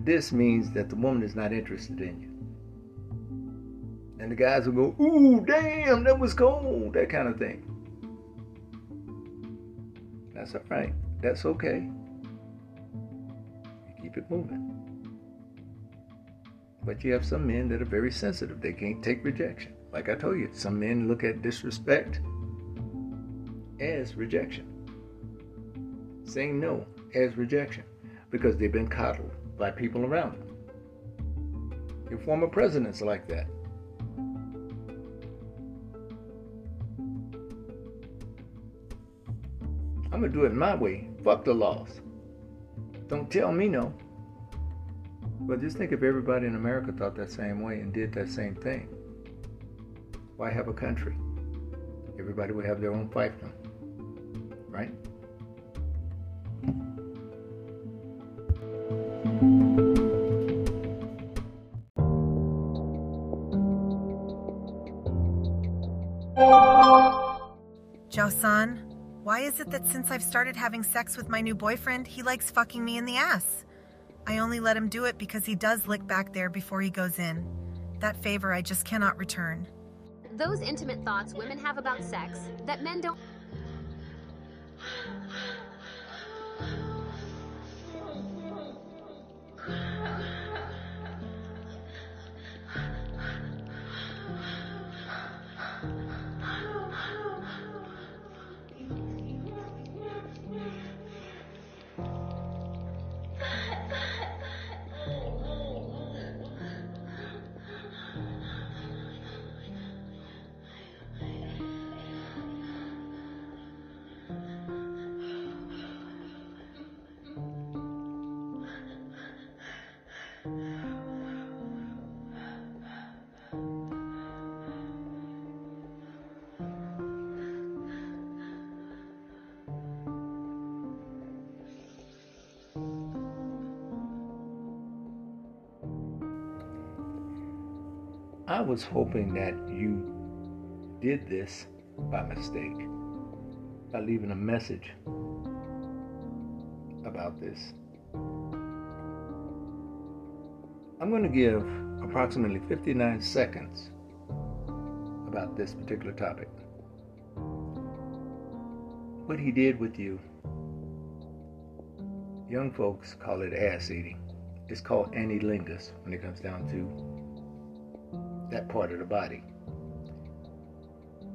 This means that the woman is not interested in you. And the guys will go, ooh, damn, that was cold, that kind of thing. That's all right. That's okay. You keep it moving. But you have some men that are very sensitive. They can't take rejection. Like I told you, some men look at disrespect as rejection. Saying no as rejection because they've been coddled by people around them. Your former president's like that. I'm gonna do it my way. Fuck the laws. Don't tell me no. But just think if everybody in America thought that same way and did that same thing. Why have a country? everybody would have their own fiefdom, right? Is it that since I've started having sex with my new boyfriend, he likes fucking me in the ass? I only let him do it because he does lick back there before he goes in. That favor I just cannot return. Those intimate thoughts women have about sex that men don't. Was hoping that you did this by mistake, by leaving a message about this. I'm going to give approximately 59 seconds about this particular topic. What he did with you, young folks call it ass eating. It's called anilingus when it comes down to that part of the body.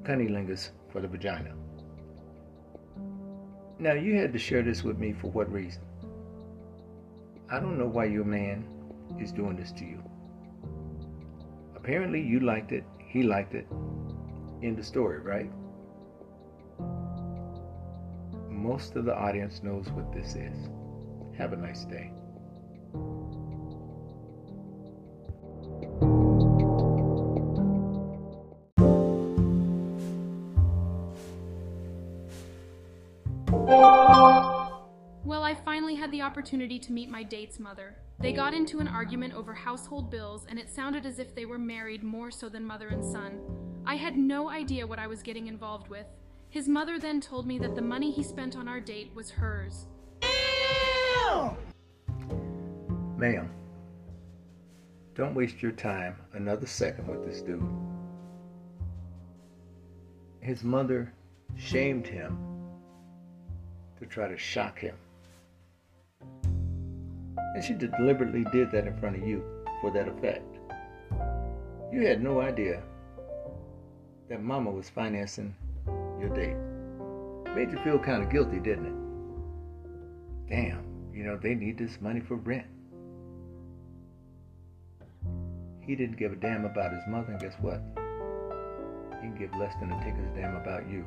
Cunnilingus for the vagina. Now, you had to share this with me for what reason? I don't know why your man is doing this to you. Apparently, you liked it, he liked it. In the story, right? Most of the audience knows what this is. Have a nice day. Opportunity to meet my date's mother. They got into an argument over household bills, and it sounded as if they were married more so than mother and son. I had no idea what I was getting involved with. His mother then told me that the money he spent on our date was hers. Ma'am, don't waste your time another second with this dude. His mother shamed him to try to shock him. And she deliberately did that in front of you for that effect. You had no idea that mama was financing your date. Made you feel kind of guilty, didn't it? Damn, you know, they need this money for rent. He didn't give a damn about his mother, and guess what? He can give less than a ticker's damn about you.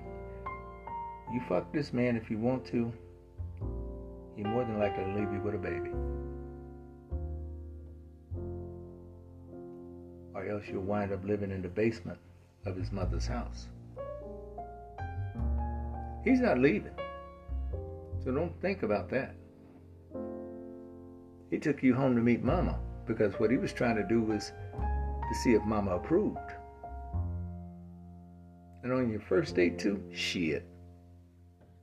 You fuck this man if you want to, he more than likely leave you with a baby. Or else you'll wind up living in the basement of his mother's house. He's not leaving. So don't think about that. He took you home to meet Mama because what he was trying to do was to see if Mama approved. And on your first date, too, shit.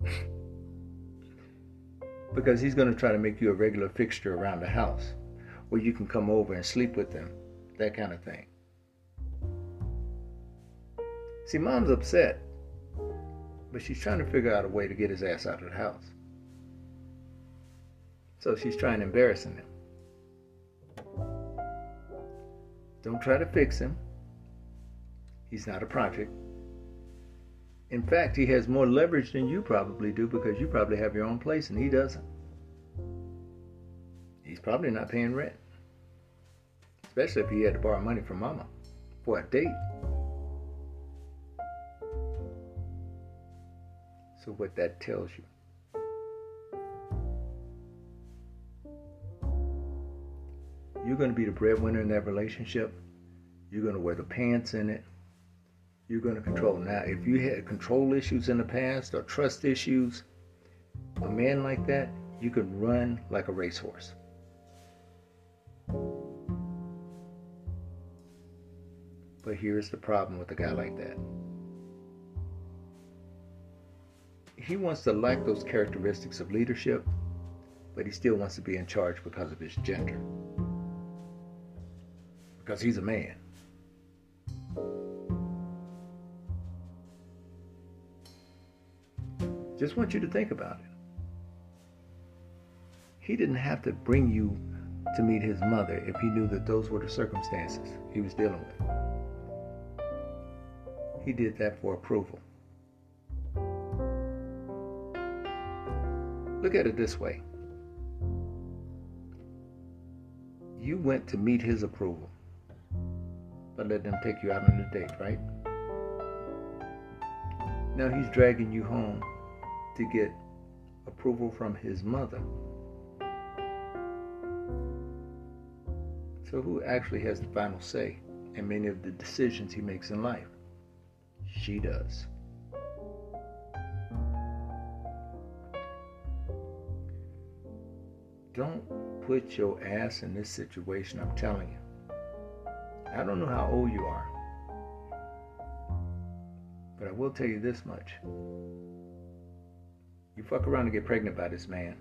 because he's going to try to make you a regular fixture around the house where you can come over and sleep with him, that kind of thing. See, mom's upset, but she's trying to figure out a way to get his ass out of the house. So she's trying to embarrass him. Don't try to fix him. He's not a project. In fact, he has more leverage than you probably do because you probably have your own place and he doesn't. He's probably not paying rent. Especially if he had to borrow money from mama for a date. So, what that tells you. You're going to be the breadwinner in that relationship. You're going to wear the pants in it. you're going to control. Now, if you had control issues in the past or trust issues, a man like that, you can run like a racehorse. But here's the problem with a guy like that. He wants to lack those characteristics of leadership, but he still wants to be in charge because of his gender. Because he's a man. Just want you to think about it. He didn't have to bring you to meet his mother if he knew that those were the circumstances he was dealing with. He did that for approval. Look at it this way you went to meet his approval, but let them take you out on a date, right? Now he's dragging you home to get approval from his mother. So, who actually has the final say in many of the decisions he makes in life? She does. Put your ass in this situation, I'm telling you. I don't know how old you are, but I will tell you this much. You fuck around and get pregnant by this man,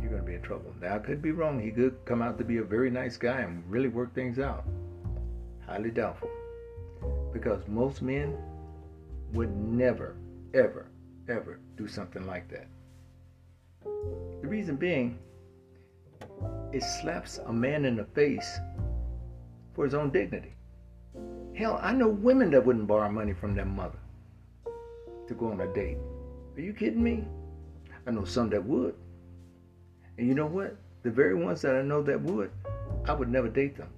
you're going to be in trouble. Now, I could be wrong. He could come out to be a very nice guy and really work things out. Highly doubtful. Because most men would never, ever, ever do something like that. The reason being, it slaps a man in the face for his own dignity. Hell, I know women that wouldn't borrow money from their mother to go on a date. Are you kidding me? I know some that would. And you know what? The very ones that I know that would, I would never date them.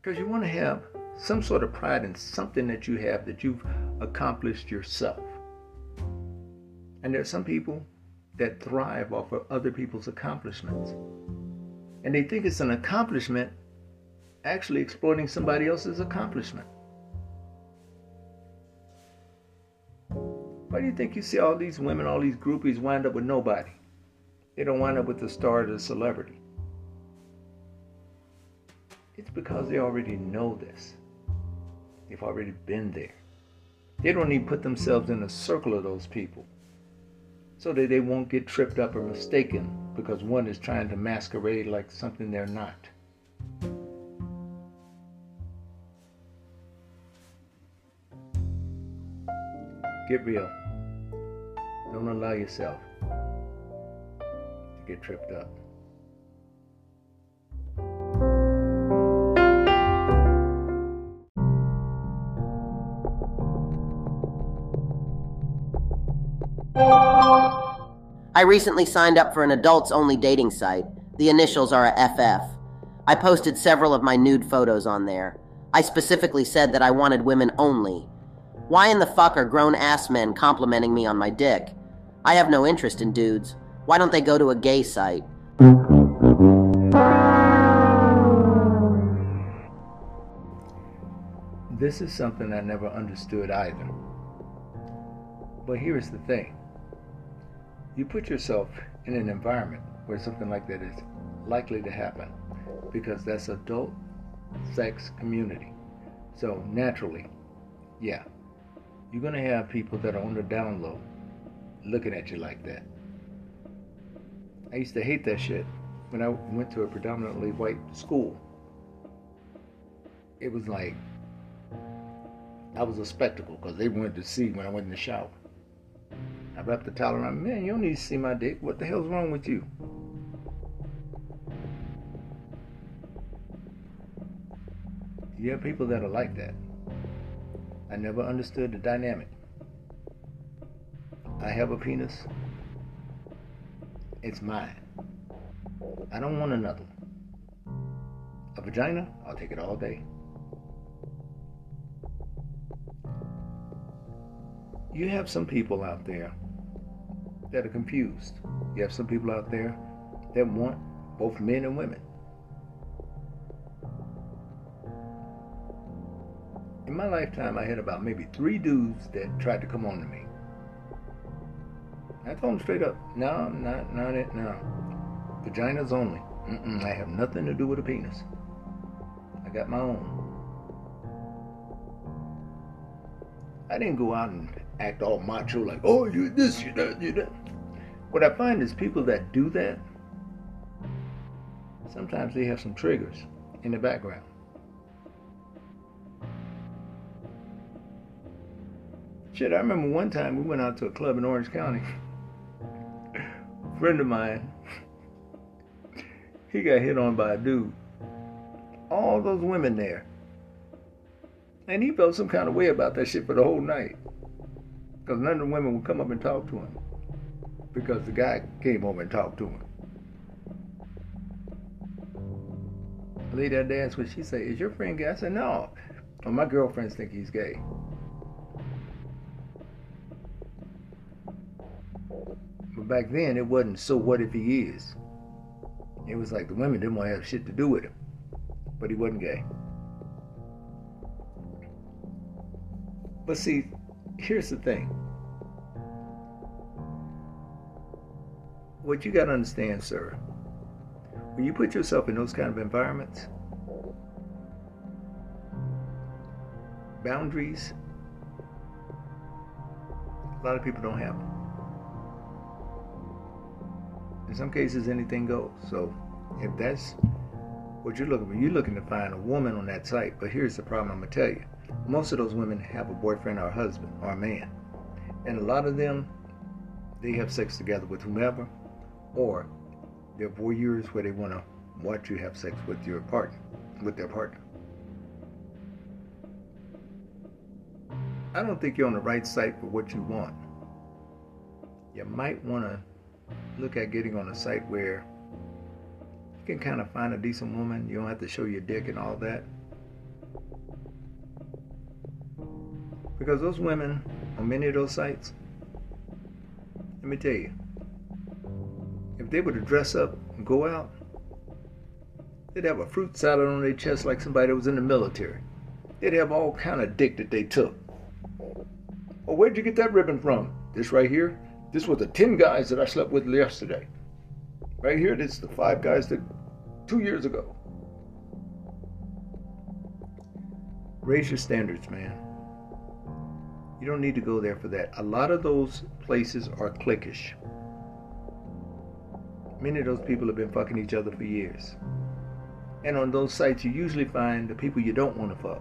Because you want to have some sort of pride in something that you have that you've accomplished yourself. And there are some people that thrive off of other people's accomplishments. And they think it's an accomplishment actually exploiting somebody else's accomplishment. Why do you think you see all these women, all these groupies wind up with nobody? They don't wind up with the star or the celebrity. It's because they already know this. They've already been there. They don't even put themselves in a circle of those people so that they won't get tripped up or mistaken because one is trying to masquerade like something they're not. Get real. Don't allow yourself to get tripped up. I recently signed up for an adults only dating site. The initials are a FF. I posted several of my nude photos on there. I specifically said that I wanted women only. Why in the fuck are grown ass men complimenting me on my dick? I have no interest in dudes. Why don't they go to a gay site? This is something I never understood either. But here's the thing you put yourself in an environment where something like that is likely to happen because that's adult sex community. So naturally, yeah, you're going to have people that are on the down low looking at you like that. I used to hate that shit when I went to a predominantly white school. It was like I was a spectacle because they wanted to see when I went in the shower. I wrapped the towel around. Man, you don't need to see my dick. What the hell's wrong with you? You have people that are like that. I never understood the dynamic. I have a penis. It's mine. I don't want another A vagina, I'll take it all day. You have some people out there that are confused. You have some people out there that want both men and women. In my lifetime, I had about maybe three dudes that tried to come on to me. I told them straight up, no, not, not it, no. Vaginas only. Mm-mm, I have nothing to do with a penis. I got my own. I didn't go out and act all macho like, oh, you this, you that, you that. What I find is people that do that, sometimes they have some triggers in the background. Shit, I remember one time we went out to a club in Orange County. a friend of mine, he got hit on by a dude. All those women there. And he felt some kind of way about that shit for the whole night. Because none of the women would come up and talk to him. Because the guy came over and talked to him. The lady that danced with, she said, Is your friend gay? I said, No. Well, my girlfriends think he's gay. But back then, it wasn't so what if he is. It was like the women didn't want to have shit to do with him. But he wasn't gay. But see, here's the thing. What you got to understand, sir, when you put yourself in those kind of environments, boundaries, a lot of people don't have them. In some cases, anything goes. So, if that's what you're looking for, you're looking to find a woman on that site. But here's the problem I'm going to tell you most of those women have a boyfriend or a husband or a man. And a lot of them, they have sex together with whomever, or they're voyeurs where they want to watch you have sex with your partner, with their partner. I don't think you're on the right site for what you want. You might want to look at getting on a site where you can kind of find a decent woman. You don't have to show your dick and all that. Because those women on many of those sites, let me tell you, if they were to dress up and go out, they'd have a fruit salad on their chest like somebody that was in the military. They'd have all kind of dick that they took. Oh, where'd you get that ribbon from? This right here? This was the 10 guys that I slept with yesterday. Right here, this is the five guys that two years ago. Raise your standards, man. You don't need to go there for that. A lot of those places are cliquish. Many of those people have been fucking each other for years. And on those sites, you usually find the people you don't want to fuck.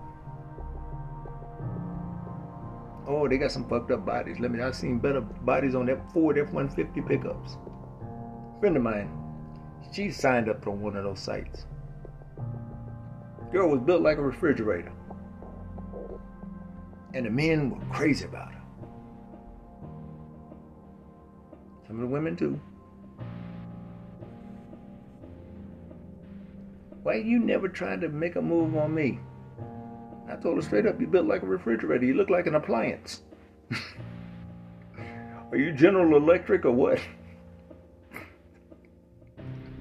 Oh, they got some fucked up bodies. Let me. I've seen better bodies on that Ford F-150 pickups. A friend of mine, she signed up on one of those sites. Girl was built like a refrigerator and the men were crazy about her. Some of the women too. Why you never tried to make a move on me? I told her straight up, you built like a refrigerator. You look like an appliance. Are you General Electric or what?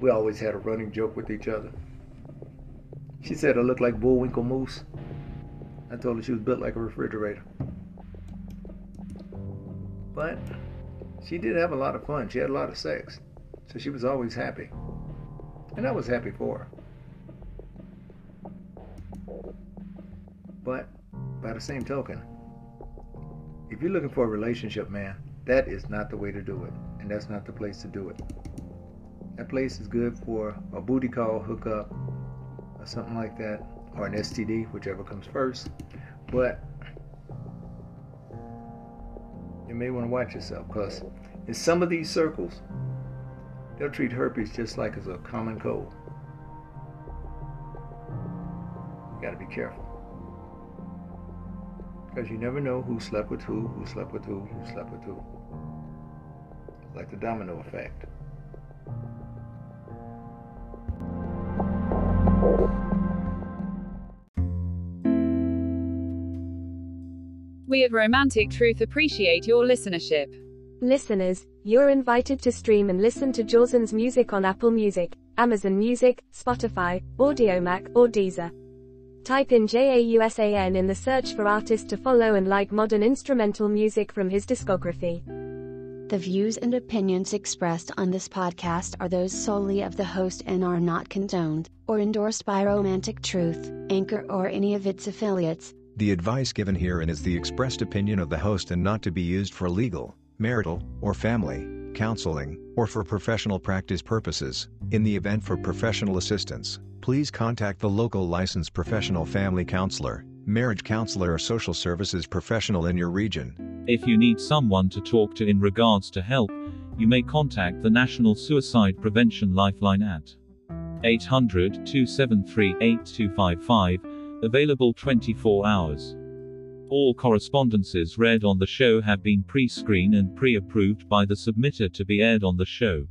We always had a running joke with each other. She said I looked like Bullwinkle Moose. I told her she was built like a refrigerator. But she did have a lot of fun. She had a lot of sex. So she was always happy. And I was happy for her. But by the same token, if you're looking for a relationship, man, that is not the way to do it. And that's not the place to do it. That place is good for a booty call hookup or something like that or an STD, whichever comes first. But you may want to watch yourself because in some of these circles, they'll treat herpes just like it's a common cold. You got to be careful. Because you never know who slept with who, who slept with who, who slept with who. Like the domino effect. We at Romantic Truth appreciate your listenership. Listeners, you're invited to stream and listen to Jausan's music on Apple Music, Amazon Music, Spotify, Audiomack, or Deezer. Type in JAUSAN in the search for artist to follow and like modern instrumental music from his discography. The views and opinions expressed on this podcast are those solely of the host and are not condoned or endorsed by Romantic Truth, Anchor, or any of its affiliates. The advice given herein is the expressed opinion of the host and not to be used for legal, marital, or family counseling, or for professional practice purposes. In the event for professional assistance, please contact the local licensed professional family counselor, marriage counselor, or social services professional in your region. If you need someone to talk to in regards to help, you may contact the National Suicide Prevention Lifeline at 800 273 8255, available 24 hours. All correspondences read on the show have been pre-screened and pre-approved by the submitter to be aired on the show.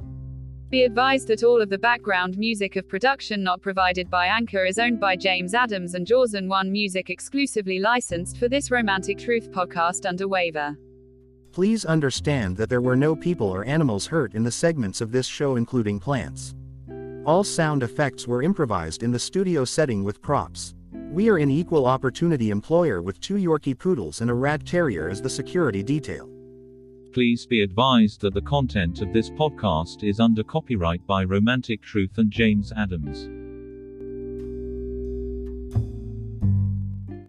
Be advised that all of the background music of production not provided by Anchor is owned by James Adams and Jausan One Music exclusively licensed for this Romantic Truth podcast under waiver. Please understand that there were no people or animals hurt in the segments of this show including plants. All sound effects were improvised in the studio setting with props. We are an equal opportunity employer with two Yorkie poodles and a rat terrier as the security detail. Please be advised that the content of this podcast is under copyright by Romantic Truth and James Adams.